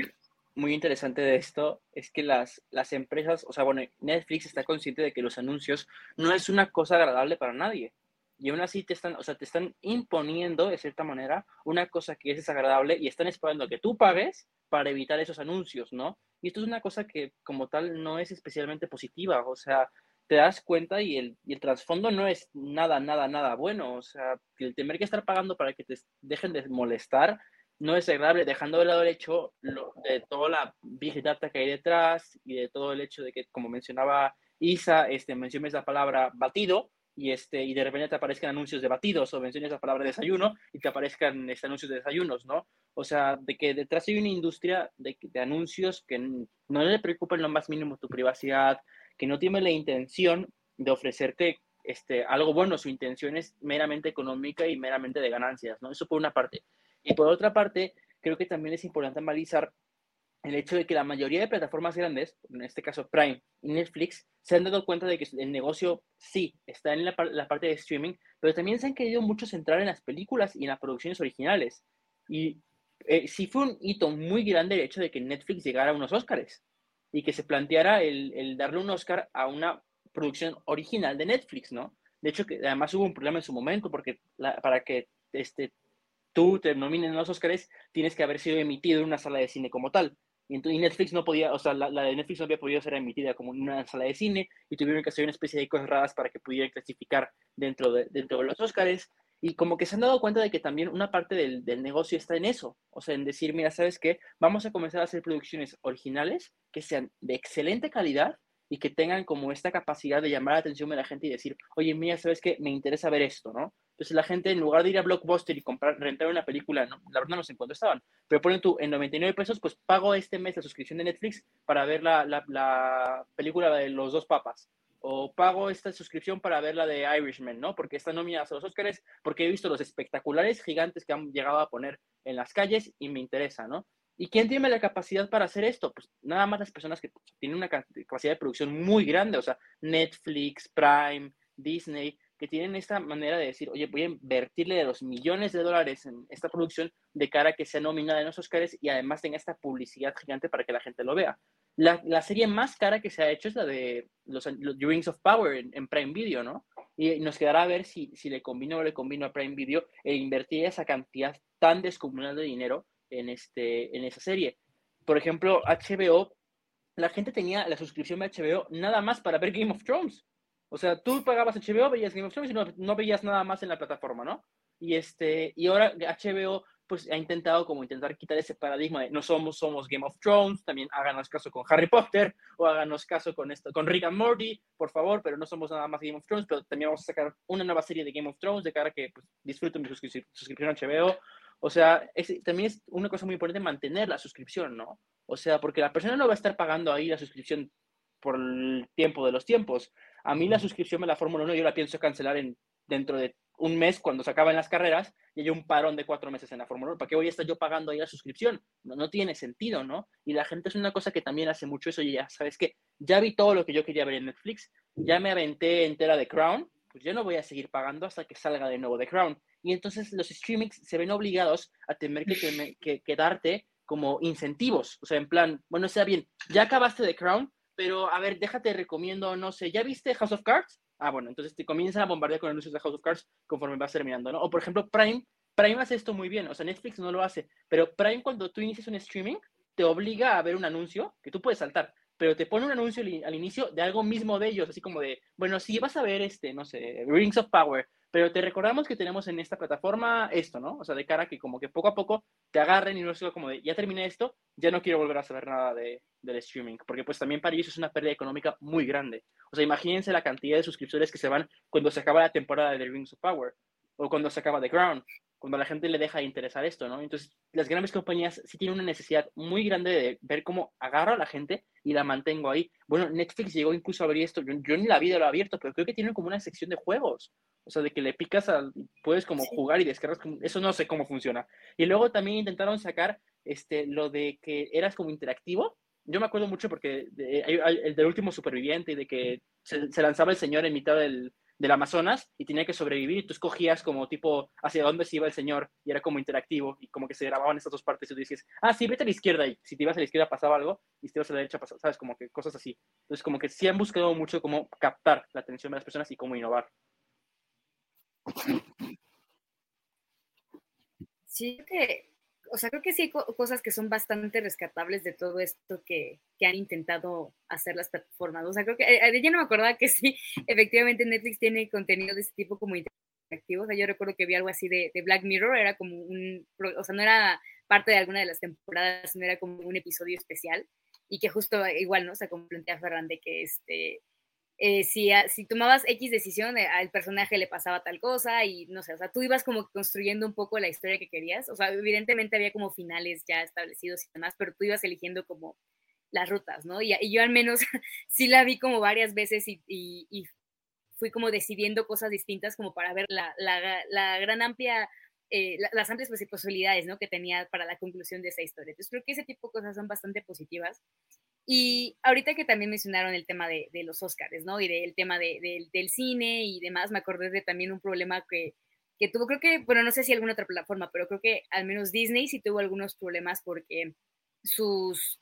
muy interesante de esto es que las, las empresas, o sea, bueno, Netflix está consciente de que los anuncios no es una cosa agradable para nadie. Y aún así te están, o sea, te están imponiendo, de cierta manera, una cosa que es desagradable y están esperando que tú pagues para evitar esos anuncios, ¿no? Y esto es una cosa que como tal no es especialmente positiva, o sea, te das cuenta y el, y el trasfondo no es nada, nada, nada bueno. O sea, el tener que estar pagando para que te dejen de molestar no es agradable, dejando de lado el hecho de toda la big data que hay detrás y de todo el hecho de que, como mencionaba Isa, este, menciones la palabra batido y, este, y de repente te aparezcan anuncios de batidos o menciones la palabra desayuno y te aparezcan este, anuncios de desayunos, ¿no? O sea, de que detrás hay una industria de, de anuncios que no le preocupa en lo más mínimo tu privacidad, que no tiene la intención de ofrecerte este, algo bueno, su intención es meramente económica y meramente de ganancias, ¿no? Eso por una parte. Y por otra parte, creo que también es importante analizar el hecho de que la mayoría de plataformas grandes, en este caso Prime y Netflix, se han dado cuenta de que el negocio sí está en la, parte de streaming, pero también se han querido mucho centrar en las películas y en las producciones originales. Y eh, sí fue un hito muy grande el hecho de que Netflix llegara a unos Oscars y que se planteara el, darle un Oscar a una producción original de Netflix, ¿no? De hecho, que además hubo un problema en su momento, porque para que este, tú te nominen los Oscars, tienes que haber sido emitido en una sala de cine como tal. Y, entonces, Netflix no podía, o sea, la, de Netflix no había podido ser emitida como en una sala de cine y tuvieron que hacer una especie de cosas raras para que pudieran clasificar dentro de, dentro de los Oscars. Y como que se han dado cuenta de que también una parte del, del, negocio está en eso, o sea, en decir, mira, ¿sabes qué? Vamos a comenzar a hacer producciones originales que sean de excelente calidad y que tengan como esta capacidad de llamar la atención de la gente y decir, oye, mira, ¿sabes qué? Me interesa ver esto, ¿no? Entonces la gente, en lugar de ir a Blockbuster y comprar, rentar una película, no, la verdad no sé en cuánto estaban, pero ponen tú en 99 pesos, pues pago este mes la suscripción de Netflix para ver la, la, la película de los dos papas o pago esta suscripción para ver la de Irishman, ¿no? Porque está nominada a los Oscars, porque he visto los espectaculares gigantes que han llegado a poner en las calles y me interesa, ¿no? ¿Y quién tiene la capacidad para hacer esto? Pues nada más las personas que tienen una capacidad de producción muy grande, o sea, Netflix, Prime, Disney, que tienen esta manera de decir, oye, voy a invertirle de los millones de dólares en esta producción de cara a que sea nominada en los Oscars y además tenga esta publicidad gigante para que la gente lo vea. La, la, serie más cara que se ha hecho es la de los, los Rings of Power en, Prime Video, ¿no? Y nos quedará a ver si, si le combino o le combino a Prime Video e invertir esa cantidad tan descomunal de dinero en, este, en esa serie. Por ejemplo, HBO, la gente tenía la suscripción de HBO nada más para ver Game of Thrones. O sea, tú pagabas HBO, veías Game of Thrones y no, no veías nada más en la plataforma, ¿no? Y, este, y ahora HBO pues ha intentado como intentar quitar ese paradigma de no somos, somos Game of Thrones, también háganos caso con Harry Potter o háganos caso con esto, con Rick and Morty, por favor, pero no somos nada más Game of Thrones, pero también vamos a sacar una nueva serie de Game of Thrones de cara a que pues, disfruten mi suscripción a HBO O sea, también es una cosa muy importante mantener la suscripción, ¿no? O sea, porque la persona no va a estar pagando ahí la suscripción por el tiempo de los tiempos. A mí la suscripción de la Fórmula 1 yo la pienso cancelar en, dentro de un mes cuando se acaban las carreras y hay un parón de cuatro meses en la Fórmula 1. ¿Para qué voy a estar yo pagando ahí la suscripción? No, no tiene sentido, ¿no? Y la gente es una cosa que también hace mucho eso y ya sabes que ya vi todo lo que yo quería ver en Netflix, ya me aventé entera de Crown, pues yo no voy a seguir pagando hasta que salga de nuevo The Crown. Y entonces los streamings se ven obligados a tener que, que, darte como incentivos. O sea, en plan, bueno, sea bien, ya acabaste The Crown, pero a ver, déjate, recomiendo, no sé, ¿ya viste House of Cards? Ah, bueno, entonces te comienzan a bombardear con anuncios de House of Cards conforme vas terminando, ¿no? O por ejemplo, Prime, Prime hace esto muy bien, o sea, Netflix no lo hace, pero Prime cuando tú inicias un streaming, te obliga a ver un anuncio que tú puedes saltar pero te pone un anuncio al inicio de algo mismo de ellos, así como de, bueno, sí, vas a ver este, no sé, Rings of Power, pero te recordamos que tenemos en esta plataforma esto, ¿no? O sea, de cara a que como que poco a poco te agarren y no sea como de, ya terminé esto, ya no quiero volver a saber nada de, del streaming, porque pues también para ellos es una pérdida económica muy grande. O sea, imagínense la cantidad de suscriptores que se van cuando se acaba la temporada de Rings of Power o cuando se acaba The Ground cuando a la gente le deja de interesar esto, ¿no? Entonces, las grandes compañías sí tienen una necesidad muy grande de ver cómo agarro a la gente y la mantengo ahí. Bueno, Netflix llegó incluso a abrir esto, yo, ni la vida lo he abierto, pero creo que tienen como una sección de juegos. O sea, de que le picas al, puedes como jugar y descargas, eso no sé cómo funciona. Y luego también intentaron sacar este, lo de que eras como interactivo. Yo me acuerdo mucho porque el del último superviviente y de que se lanzaba el señor en mitad del, del Amazonas y tenía que sobrevivir. Y tú escogías como tipo hacia dónde se iba el señor y era como interactivo y como que se grababan estas dos partes. Y tú dices, ah, sí, vete a la izquierda y si te ibas a la izquierda pasaba algo y si te ibas a la derecha pasaba, sabes, como que cosas así. Entonces como que sí han buscado mucho cómo captar la atención de las personas y cómo innovar. Sí, que o sea, creo que sí hay cosas que son bastante rescatables de todo esto que, que, han intentado hacer las plataformas. O sea, creo que eh, ya no me acordaba que sí, efectivamente Netflix tiene contenido de este tipo como interactivo. O sea, yo recuerdo que vi algo así de, de, Black Mirror, era como un, o sea, no era parte de alguna de las temporadas, no era como un episodio especial. Y que justo igual, ¿no? O sea, como plantea Ferran que este, eh, si, si, tomabas X decisión, eh, al personaje le pasaba tal cosa y no sé, o sea, tú ibas como construyendo un poco la historia que querías, o sea, evidentemente había como finales ya establecidos y demás, pero tú ibas eligiendo como las rutas, ¿no? Y, yo al menos sí la vi como varias veces y, y, fui como decidiendo cosas distintas como para ver la, la, la gran amplia, eh, las amplias posibilidades, ¿no? Que tenía para la conclusión de esa historia. Entonces creo que ese tipo de cosas son bastante positivas y ahorita que también mencionaron el tema de, los Oscars, ¿no? Y del tema de, del cine y demás, me acordé de también un problema que, que, tuvo, creo que, bueno, no sé si alguna otra plataforma, pero creo que al menos Disney sí tuvo algunos problemas porque sus,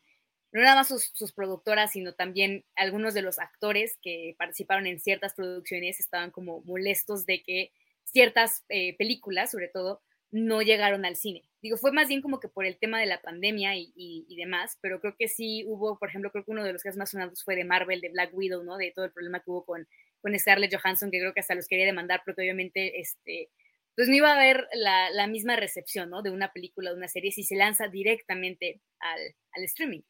no nada más sus, productoras, sino también algunos de los actores que participaron en ciertas producciones estaban como molestos de que ciertas eh, películas, sobre todo, no llegaron al cine. Digo, fue más bien como que por el tema de la pandemia y, demás, pero creo que sí hubo, por ejemplo, creo que uno de los casos más sonados fue de Marvel, de Black Widow, ¿no? De todo el problema que hubo con, con Scarlett Johansson, que creo que hasta los quería demandar, porque obviamente, este, pues no iba a haber la, misma recepción, ¿no? De una película, de una serie, si se lanza directamente al, streaming.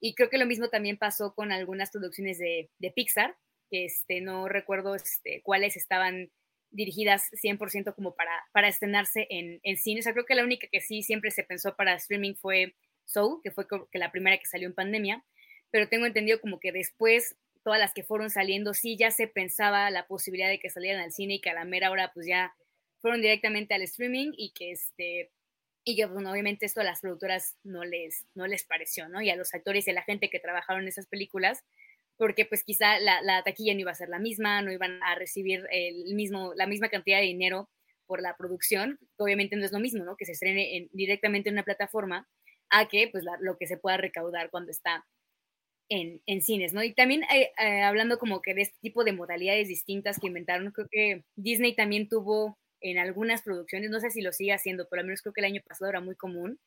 Y creo que lo mismo también pasó con algunas producciones de, de Pixar, que este, no recuerdo este, cuáles estaban dirigidas 100% como para, para estrenarse en, en cine. O sea, creo que la única que sí siempre se pensó para streaming fue Soul, que fue que la primera que salió en pandemia, pero tengo entendido como que después todas las que fueron saliendo, sí ya se pensaba la posibilidad de que salieran al cine y que a la mera hora pues ya fueron directamente al streaming y que este y que pues, obviamente esto a las productoras no les no les pareció, ¿no? Y a los actores y a la gente que trabajaron en esas películas porque pues quizá la, taquilla no iba a ser la misma, no iban a recibir el mismo, la misma cantidad de dinero por la producción, obviamente no es lo mismo, ¿no? Que se estrene directamente en una plataforma a que pues lo que se pueda recaudar cuando está en, en cines, ¿no? Y también eh, eh, hablando como que de este tipo de modalidades distintas que inventaron, creo que Disney también tuvo en algunas producciones, no sé si lo sigue haciendo, pero al menos creo que el año pasado era muy común,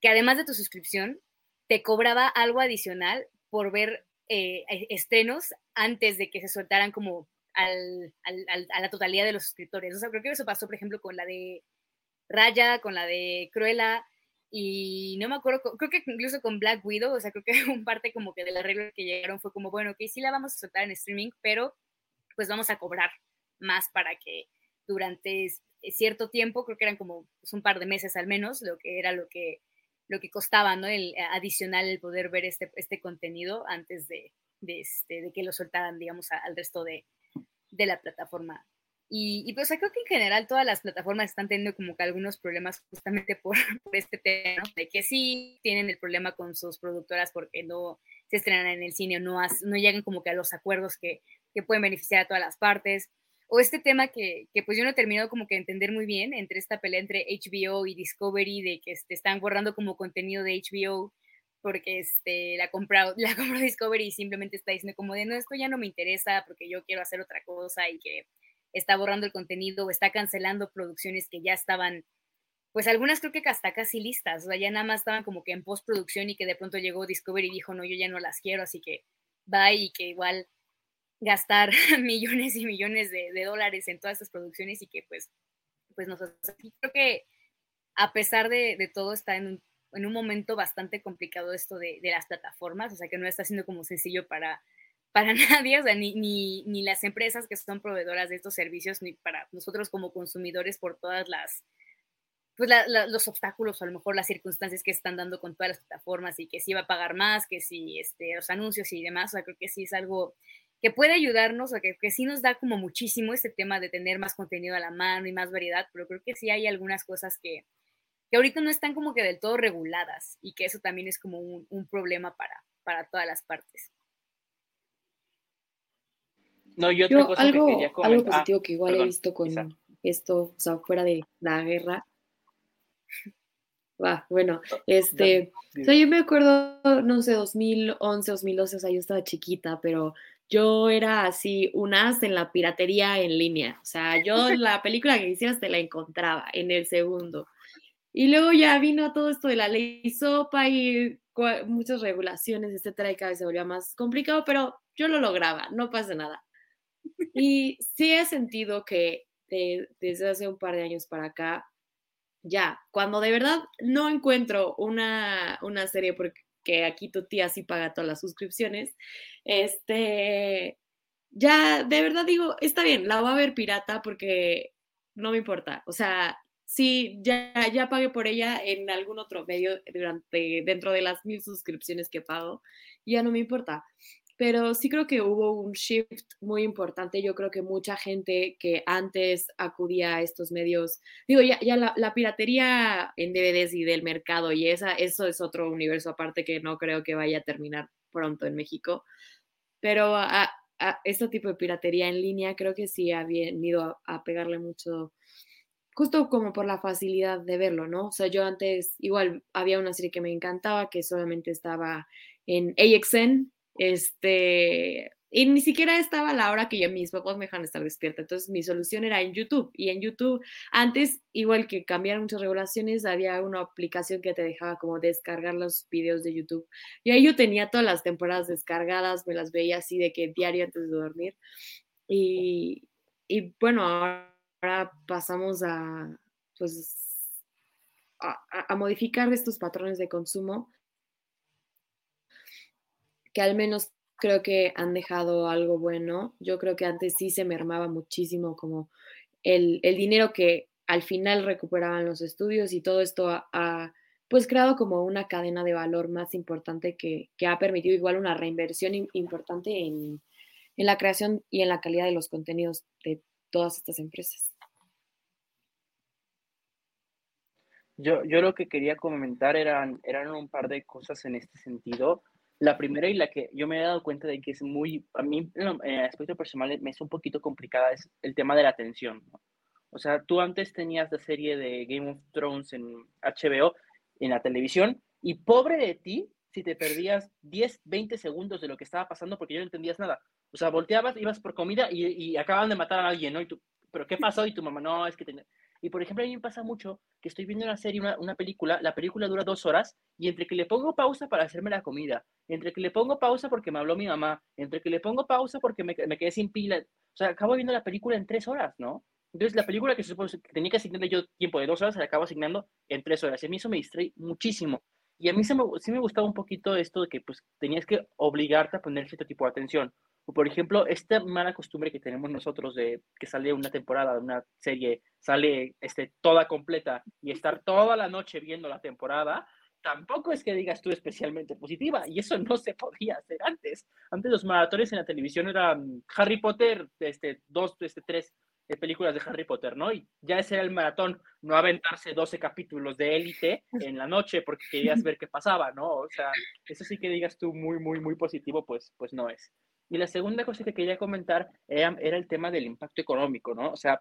que además de tu suscripción, te cobraba algo adicional por ver eh, e, estrenos antes de que se soltaran como al, a la totalidad de los suscriptores. O sea, creo que eso pasó, por ejemplo, con la de Raya, con la de Cruella, y no me acuerdo, creo que incluso con Black Widow, o sea, creo que un parte como que de la regla que llegaron fue como, bueno, que sí la vamos a soltar en streaming, pero pues vamos a cobrar más para que durante cierto tiempo, creo que eran como pues, un par de meses al menos, lo que era lo que, lo que costaba, ¿no? El adicional el poder ver este, este contenido antes de, de, este, de que lo soltaran, digamos, al resto de, de la plataforma. Y, y, pues creo que en general todas las plataformas están teniendo como que algunos problemas justamente por, este tema, de que sí tienen el problema con sus productoras porque no se estrenan en el cine o no, no llegan como que a los acuerdos que, que pueden beneficiar a todas las partes. O este tema que, que, pues yo no he terminado como que entender muy bien entre esta pelea entre HBO y Discovery de que este, están borrando como contenido de HBO porque este, la, compró, la compró Discovery y simplemente está diciendo como de, no, esto ya no me interesa porque yo quiero hacer otra cosa y que está borrando el contenido o está cancelando producciones que ya estaban, pues algunas creo que hasta casi listas, o sea, ya nada más estaban como que en postproducción y que de pronto llegó Discovery y dijo, no, yo ya no las quiero, así que va y que igual gastar millones y millones de, de dólares en todas estas producciones y que pues, pues nos creo que a pesar de, de todo está en un en un momento bastante complicado esto de, las plataformas, o sea que no está siendo como sencillo para, para nadie, o sea, ni, ni, ni, las empresas que son proveedoras de estos servicios, ni para nosotros como consumidores por todas las, pues los obstáculos o a lo mejor las circunstancias que están dando con todas las plataformas y que si va a pagar más, que si este, los anuncios y demás, o sea, creo que sí es algo que puede ayudarnos, o que, que sí nos da como muchísimo este tema de tener más contenido a la mano y más variedad, pero creo que sí hay algunas cosas que, que ahorita no están como que del todo reguladas y que eso también es como un, problema para, para todas las partes. No, yo, algo, algo positivo que igual he visto con esto, o sea, fuera de la guerra. Va, bueno, este, o sea, yo me acuerdo, no sé, 2011, 2012, o sea, yo estaba chiquita, pero yo era así un as en la piratería en línea. O sea, yo la película que hicieras te la encontraba en el segundo. Y luego ya vino todo esto de la ley SOPA y muchas regulaciones, etcétera, y cada vez se volvía más complicado, pero yo lo lograba, no pasa nada. Y sí he sentido que desde hace un par de años para acá, ya, cuando de verdad no encuentro una, una serie porque aquí tu tía sí paga todas las suscripciones, este, ya de verdad digo, está bien, la voy a ver pirata porque no me importa. O sea, sí, ya, ya pagué por ella en algún otro medio durante, dentro de las mil suscripciones que pago, ya no me importa. Pero sí creo que hubo un shift muy importante. Yo creo que mucha gente que antes acudía a estos medios, digo, ya, ya la, piratería en DVDs y del mercado y esa, eso es otro universo aparte que no creo que vaya a terminar pronto en México. Pero a, este tipo de piratería en línea creo que sí ha venido a pegarle mucho justo como por la facilidad de verlo, ¿no? O sea, yo antes igual había una serie que me encantaba que solamente estaba en AXN, este, y ni siquiera estaba la hora que yo mis papás me dejan estar despierta. Entonces mi solución era en YouTube. Y en YouTube, antes, igual que cambiaron muchas regulaciones, había una aplicación que te dejaba como descargar los videos de YouTube. Y ahí yo tenía todas las temporadas descargadas, me las veía así de que diario antes de dormir. Y, y bueno, ahora ahora pasamos a, pues, a, modificar estos patrones de consumo que al menos creo que han dejado algo bueno. Yo creo que antes sí se mermaba muchísimo como el, dinero que al final recuperaban los estudios y todo esto ha, pues creado como una cadena de valor más importante que, ha permitido igual una reinversión importante en, en la creación y en la calidad de los contenidos de todas estas empresas. Yo, yo lo que quería comentar eran, eran un par de cosas en este sentido. La primera y la que yo me he dado cuenta de que es muy, a mí en el aspecto personal me es un poquito complicada, es el tema de la atención. O sea, tú antes tenías la serie de Game of Thrones en HBO, en la televisión, y pobre de ti si te perdías 10, 20 segundos de lo que estaba pasando porque ya no entendías nada. O sea, volteabas, ibas por comida y, y acaban de matar a alguien, ¿no? Y tú, ¿pero qué pasó? Y tu mamá, no, es que... Tenía... Y por ejemplo, a mí me pasa mucho que estoy viendo una serie, una, película, la película dura dos horas y entre que le pongo pausa para hacerme la comida, entre que le pongo pausa porque me habló mi mamá, entre que le pongo pausa porque me, me quedé sin pila, o sea, acabo viendo la película en tres horas, ¿no? Entonces, la película que, que tenía que asignarle yo tiempo de dos horas, se la acabo asignando en tres horas. Y a mí eso me distrae muchísimo. Y a mí se me, sí me gustaba un poquito esto de que pues tenías que obligarte a poner cierto tipo de atención. O por ejemplo, esta mala costumbre que tenemos nosotros de que sale una temporada de una serie, sale este, toda completa y estar toda la noche viendo la temporada, tampoco es que digas tú especialmente positiva, y eso no se podía hacer antes. Antes los maratones en la televisión eran Harry Potter, este, dos, este, tres de películas de Harry Potter, ¿no? Y ya ese era el maratón, no aventarse 12 capítulos de élite en la noche porque querías ver qué pasaba, ¿no? O sea, eso sí que digas tú muy, muy, muy positivo, pues, pues no es. Y la segunda cosa que quería comentar era, el tema del impacto económico, ¿no? O sea,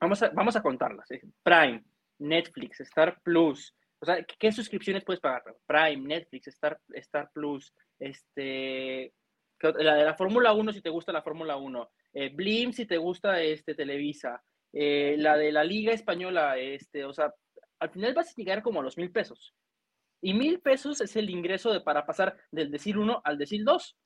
vamos a, vamos a contarlas. ¿eh? Prime, Netflix, Star Plus, o sea, ¿qué, suscripciones puedes pagar? Prime, Netflix, Star, Star Plus, este, la de la Fórmula 1 si te gusta la Fórmula 1, eh, Blim si te gusta este, Televisa, eh, la de la Liga Española, este, o sea, al final vas a llegar como a los mil pesos. Y mil pesos es el ingreso de, para pasar del decir 1 al decir 2.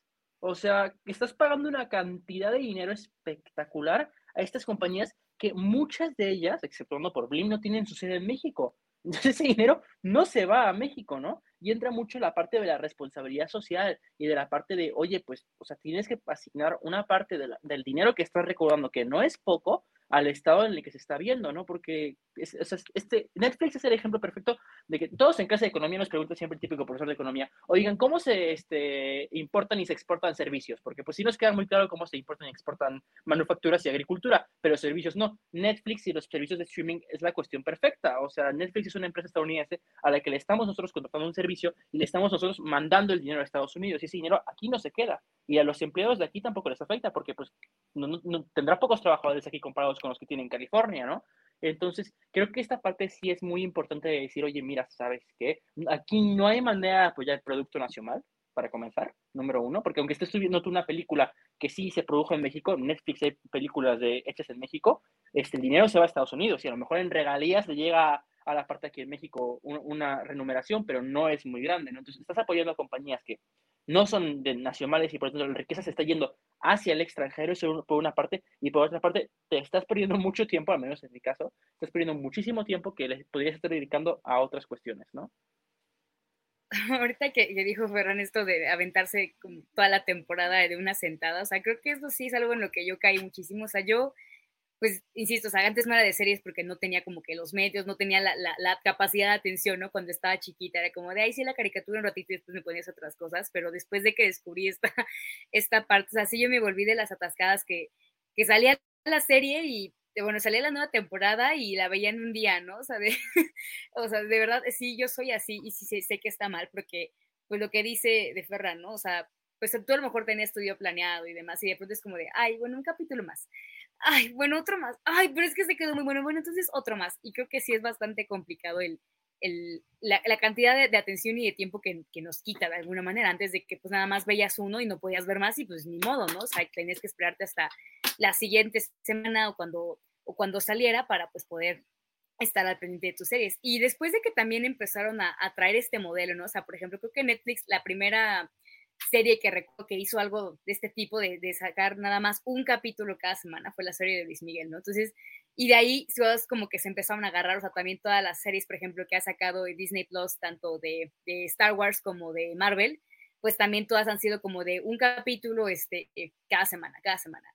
O sea, estás pagando una cantidad de dinero espectacular a estas compañías que muchas de ellas, exceptuando por Blim, no tienen su sede en México. Entonces ese dinero no se va a México, ¿no? Y entra mucho la parte de la responsabilidad social y de la parte de, oye, pues, o sea, tienes que asignar una parte del dinero que estás recordando, que no es poco, al estado en el que se está viendo, ¿no? Porque este, Netflix es el ejemplo perfecto de que todos en clase de economía nos preguntan siempre el típico profesor de economía, oigan, ¿cómo se este, importan y se exportan servicios? Porque pues sí nos queda muy claro cómo se importan y exportan manufacturas y agricultura, pero servicios no. Netflix y los servicios de streaming es la cuestión perfecta. O sea, Netflix es una empresa estadounidense a la que le estamos nosotros contratando un servicio y le estamos nosotros mandando el dinero a Estados Unidos. Y ese dinero aquí no se queda. Y a los empleados de aquí tampoco les afecta porque pues no, tendrá pocos trabajadores aquí comparados con los que tienen California, ¿no? Entonces, creo que esta parte sí es muy importante de decir, oye, mira, ¿sabes qué? Aquí no hay manera de apoyar el producto nacional, para comenzar, número uno, porque aunque estés viendo tú una película que sí se produjo en México, Netflix hay películas de, hechas en México, este, el dinero se va a Estados Unidos y a lo mejor en regalías le llega a la parte aquí en México una, renumeración, pero no es muy grande, ¿no? Entonces, estás apoyando a compañías que no son de nacionales y por tanto la riqueza se está yendo hacia el extranjero, eso por una parte, y por otra parte te estás perdiendo mucho tiempo, al menos en mi caso, estás perdiendo muchísimo tiempo que podrías estar dedicando a otras cuestiones, ¿no? Ahorita que, dijo Ferran esto de aventarse toda la temporada de una sentada, o sea, creo que eso sí es algo en lo que yo caí muchísimo, o sea, yo pues, insisto, o antes no era de series porque no tenía como que los medios, no tenía la, la, capacidad de atención, ¿no? Cuando estaba chiquita, era como de, ahí sí la caricatura un ratito y después me ponías otras cosas, pero después de que descubrí esta, esta parte, o sea, sí yo me volví de las atascadas que, que salía la serie y, bueno, salía la nueva temporada y la veía en un día, ¿no? O sea, de, o sea, de verdad, sí, yo soy así y sí sé, sé que está mal porque, pues lo que dice de Ferran, ¿no? O sea, pues tú a lo mejor tenías estudio planeado y demás, y de pronto es como de, ay, bueno, un capítulo más. Ay, bueno, otro más. Ay, pero es que se quedó muy bueno. Bueno, entonces otro más. Y creo que sí es bastante complicado el, el, la, cantidad de, atención y de tiempo que, que, nos quita de alguna manera. Antes de que pues nada más veías uno y no podías ver más y pues ni modo, ¿no? O sea, tenías que esperarte hasta la siguiente semana o cuando, o cuando saliera para pues poder estar al pendiente de tus series. Y después de que también empezaron a, a traer este modelo, ¿no? O sea, por ejemplo, creo que Netflix, la primera serie que recuerdo que hizo algo de este tipo, de, de, sacar nada más un capítulo cada semana, fue la serie de Luis Miguel, ¿no? Entonces, y de ahí como que se empezaron a agarrar, o sea, también todas las series, por ejemplo, que ha sacado Disney Plus, tanto de, de Star Wars como de Marvel, pues también todas han sido como de un capítulo este, eh, cada semana, cada semana.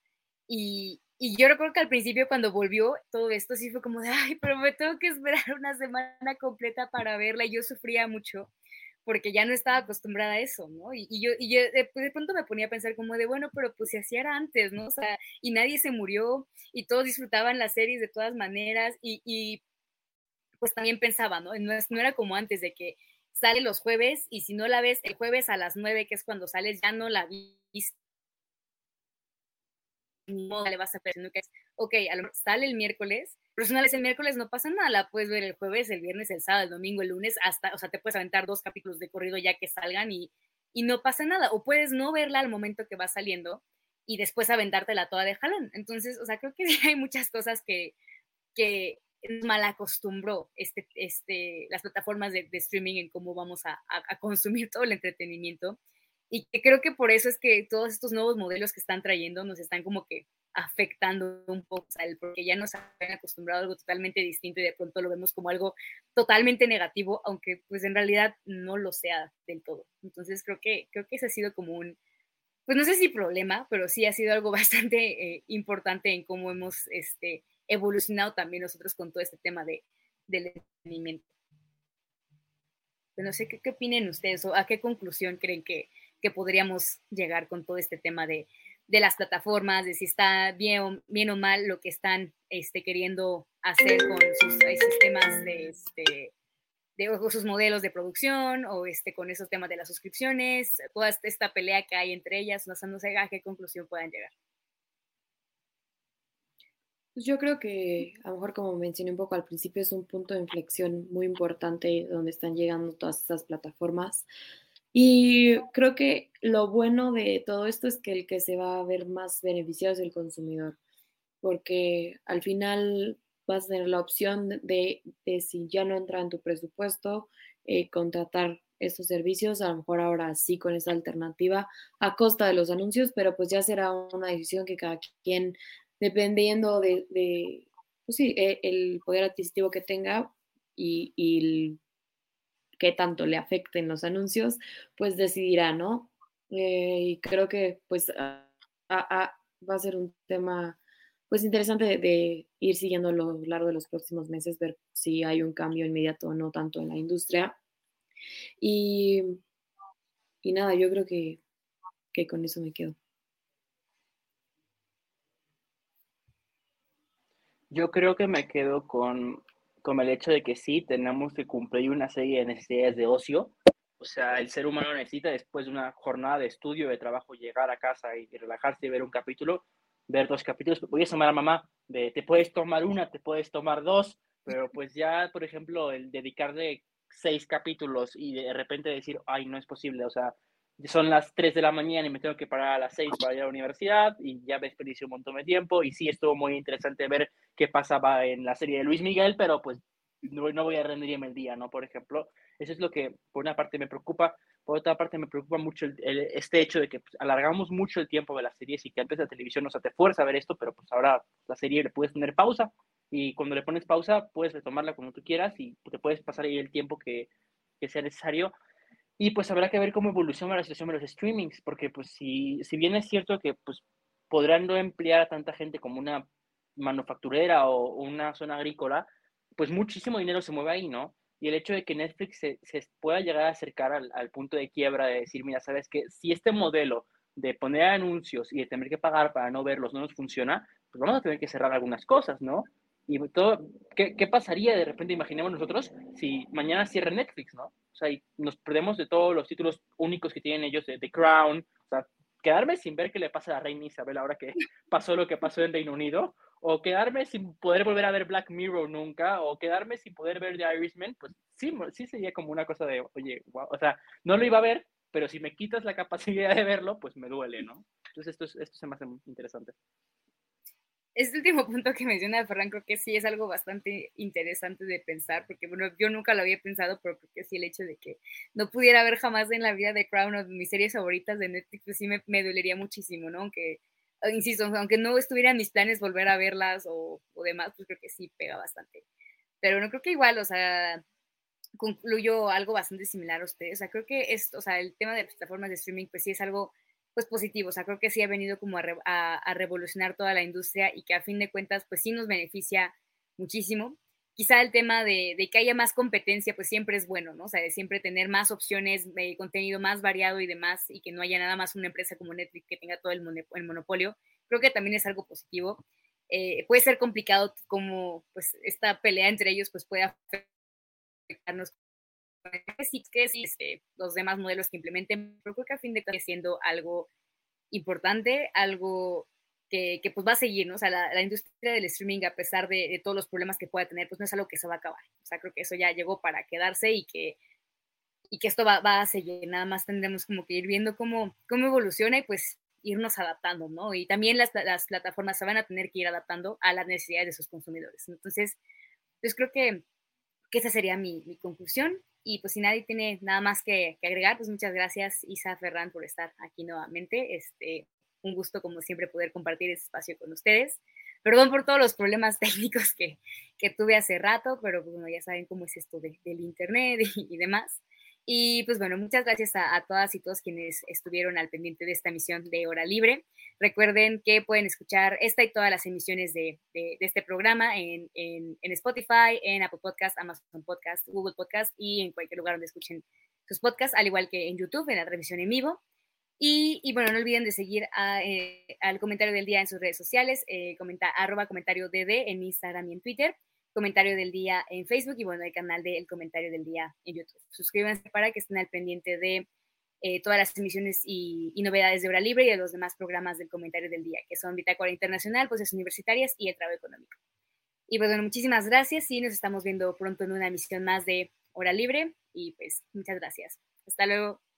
Y, y yo recuerdo que al principio cuando volvió todo esto sí fue como de, ay, pero me tengo que esperar una semana completa para verla y yo sufría mucho porque ya no estaba acostumbrada a eso, ¿no? Y, yo, y yo de, pronto me ponía a pensar como de, bueno, pero pues si así era antes, ¿no? O sea, y nadie se murió y todos disfrutaban las series de todas maneras y, pues también pensaba, ¿no? No, no era como antes de que sale los jueves y si no la ves el jueves a las nueve, que es cuando sales, ya no la viste. No le vas a perder, ok, a lo sale el miércoles, no el miércoles no pasa nada, la puedes ver el jueves, el viernes, el sábado, el domingo, el lunes, hasta, o sea, te puedes aventar dos capítulos de corrido ya que salgan y, y no pasa nada. O puedes no verla al momento que va saliendo y después aventártela toda de jalón. Entonces, o sea, creo que hay muchas cosas que, que mal acostumbró este, este, las plataformas de, streaming en cómo vamos a, a, consumir todo el entretenimiento. Y que creo que por eso es que todos estos nuevos modelos que están trayendo nos están como que afectando un poco, porque ya nos han acostumbrado a algo totalmente distinto y de pronto lo vemos como algo totalmente negativo, aunque pues en realidad no lo sea del todo. Entonces creo que, creo que ese ha sido como un, pues no sé si problema, pero sí ha sido algo bastante eh, importante en cómo hemos este, evolucionado también nosotros con todo este tema de, del entretenimiento. Pero no sé ¿qué, qué opinen ustedes o a qué conclusión creen que, que podríamos llegar con todo este tema de, de las plataformas, de si está bien o, bien o mal lo que están este, queriendo hacer con sus sistemas de, este, de sus modelos de producción o este, con esos temas de las suscripciones, toda esta pelea que hay entre ellas, no, no sé a qué conclusión puedan llegar. Pues yo creo que, a lo mejor como mencioné un poco al principio, es un punto de inflexión muy importante donde están llegando todas estas plataformas. Y creo que lo bueno de todo esto es que el que se va a ver más beneficiado es el consumidor, porque al final vas a tener la opción de, si ya no entra en tu presupuesto, eh, contratar estos servicios, a lo mejor ahora sí con esa alternativa a costa de los anuncios, pero pues ya será una decisión que cada quien, dependiendo de, pues sí, e, el poder adquisitivo que tenga y, y qué tanto le afecten los anuncios, pues decidirá, ¿no? Eh, y creo que pues va a ser un tema pues interesante de, ir siguiendo a lo largo de los próximos meses, ver si hay un cambio inmediato o no tanto en la industria. Y, y nada, yo creo que, que con eso me quedo. Yo creo que me quedo con con el hecho de que sí, tenemos que cumplir una serie de necesidades de ocio. O sea, el ser humano necesita después de una jornada de estudio, de trabajo, llegar a casa y, relajarse y ver un capítulo, ver dos capítulos. Voy a llamar a mamá te puedes tomar una, te puedes tomar dos, pero pues ya, por ejemplo, el dedicarle seis capítulos y de repente decir, ay, no es posible, o sea, son las 3 de la mañana y me tengo que parar a las 6 para ir a la universidad y ya me desperdicié un montón de tiempo. Y sí estuvo muy interesante ver qué pasaba en la serie de Luis Miguel, pero pues no, no voy a rendirme el día, ¿no? Por ejemplo, eso es lo que por una parte me preocupa, por otra parte me preocupa mucho este hecho de que pues, alargamos mucho el tiempo de las series y que antes la televisión no se te fuerza a ver esto, pero pues ahora la serie le puedes tener pausa. Y cuando le pones pausa puedes retomarla cuando tú quieras y te puedes pasar ahí el tiempo que, que sea necesario y pues habrá que ver cómo evoluciona la situación de los streamings, porque pues si, si bien es cierto que pues podrán no emplear a tanta gente como una manufacturera o una zona agrícola, pues muchísimo dinero se mueve ahí, ¿no? Y el hecho de que Netflix se, pueda llegar a acercar al, al, punto de quiebra de decir, mira, sabes que si este modelo de poner anuncios y de tener que pagar para no verlos no nos funciona, pues vamos a tener que cerrar algunas cosas, ¿no? Y todo, ¿qué, ¿qué, pasaría de repente, imaginemos nosotros, si mañana cierra Netflix, ¿no? O sea, y nos perdemos de todos los títulos únicos que tienen ellos de The Crown, o sea, quedarme sin ver qué le pasa a la reina Isabel ahora que pasó lo que pasó en Reino Unido, o quedarme sin poder volver a ver Black Mirror nunca, o quedarme sin poder ver The Irishman, pues sí, sí sería como una cosa de, oye, wow, o sea, no lo iba a ver, pero si me quitas la capacidad de verlo, pues me duele, ¿no? Entonces esto, esto se me hace interesante este último punto que menciona Ferran creo que sí es algo bastante interesante de pensar, porque bueno, yo nunca lo había pensado, pero creo que sí el hecho de que no pudiera ver jamás en la vida de Crown o mis series favoritas de Netflix, pues sí me, me dolería muchísimo, ¿no? Aunque, insisto, aunque no estuviera en mis planes volver a verlas o, o demás, pues creo que sí pega bastante. Pero no creo que igual, o sea, concluyo algo bastante similar a ustedes. O sea, creo que esto, o sea, el tema de plataformas de streaming, pues sí es algo pues positivo. O sea, creo que sí ha venido como a, revolucionar toda la industria y que a fin de cuentas, pues sí nos beneficia muchísimo. Quizá el tema de, que haya más competencia, pues siempre es bueno, ¿no? O sea, de siempre tener más opciones de contenido más variado y demás, y que no haya nada más una empresa como Netflix que tenga todo el, monopolio, creo que también es algo positivo. Eh, puede ser complicado como pues esta pelea entre ellos pues puede afectarnos sí que sí, este, los demás modelos que implementen, pero creo que a fin de cuentas siendo algo importante, algo que, que, pues va a seguir, ¿no? O sea, la, la industria del streaming, a pesar de, de, todos los problemas que pueda tener, pues no es algo que se va a acabar. O sea, creo que eso ya llegó para quedarse y que, y que esto va, va a seguir. Nada más tendremos como que ir viendo cómo, cómo evoluciona y pues irnos adaptando, ¿no? Y también las, las plataformas se van a tener que ir adaptando a las necesidades de sus consumidores. Entonces, pues creo que, que esa sería mi, mi conclusión. Y pues si nadie tiene nada más que, agregar, pues muchas gracias Isa Ferran por estar aquí nuevamente. Este, un gusto como siempre poder compartir este espacio con ustedes. Perdón por todos los problemas técnicos que, que tuve hace rato, pero pues, bueno, ya saben cómo es esto de, del internet y, demás. Y pues bueno, muchas gracias a, todas y todos quienes estuvieron al pendiente de esta emisión de Hora Libre. Recuerden que pueden escuchar esta y todas las emisiones de, este programa en, en, Spotify, en Apple Podcast, Amazon Podcast, Google Podcast y en cualquier lugar donde escuchen sus podcasts, al igual que en YouTube, en la transmisión en vivo. Y, bueno, no olviden de seguir eh, al comentario del día en sus redes sociales, eh, comenta, arroba comentario DD en Instagram y en Twitter, comentario del día en Facebook y bueno, el canal del comentario del día en YouTube. Suscríbanse para que estén al pendiente de eh, todas las emisiones y, novedades de Hora Libre y de los demás programas del comentario del día, que son Bitácora Internacional, Voces Universitarias y el Trabajo Económico. Y pues bueno, muchísimas gracias y nos estamos viendo pronto en una emisión más de Hora Libre y pues muchas gracias. Hasta luego.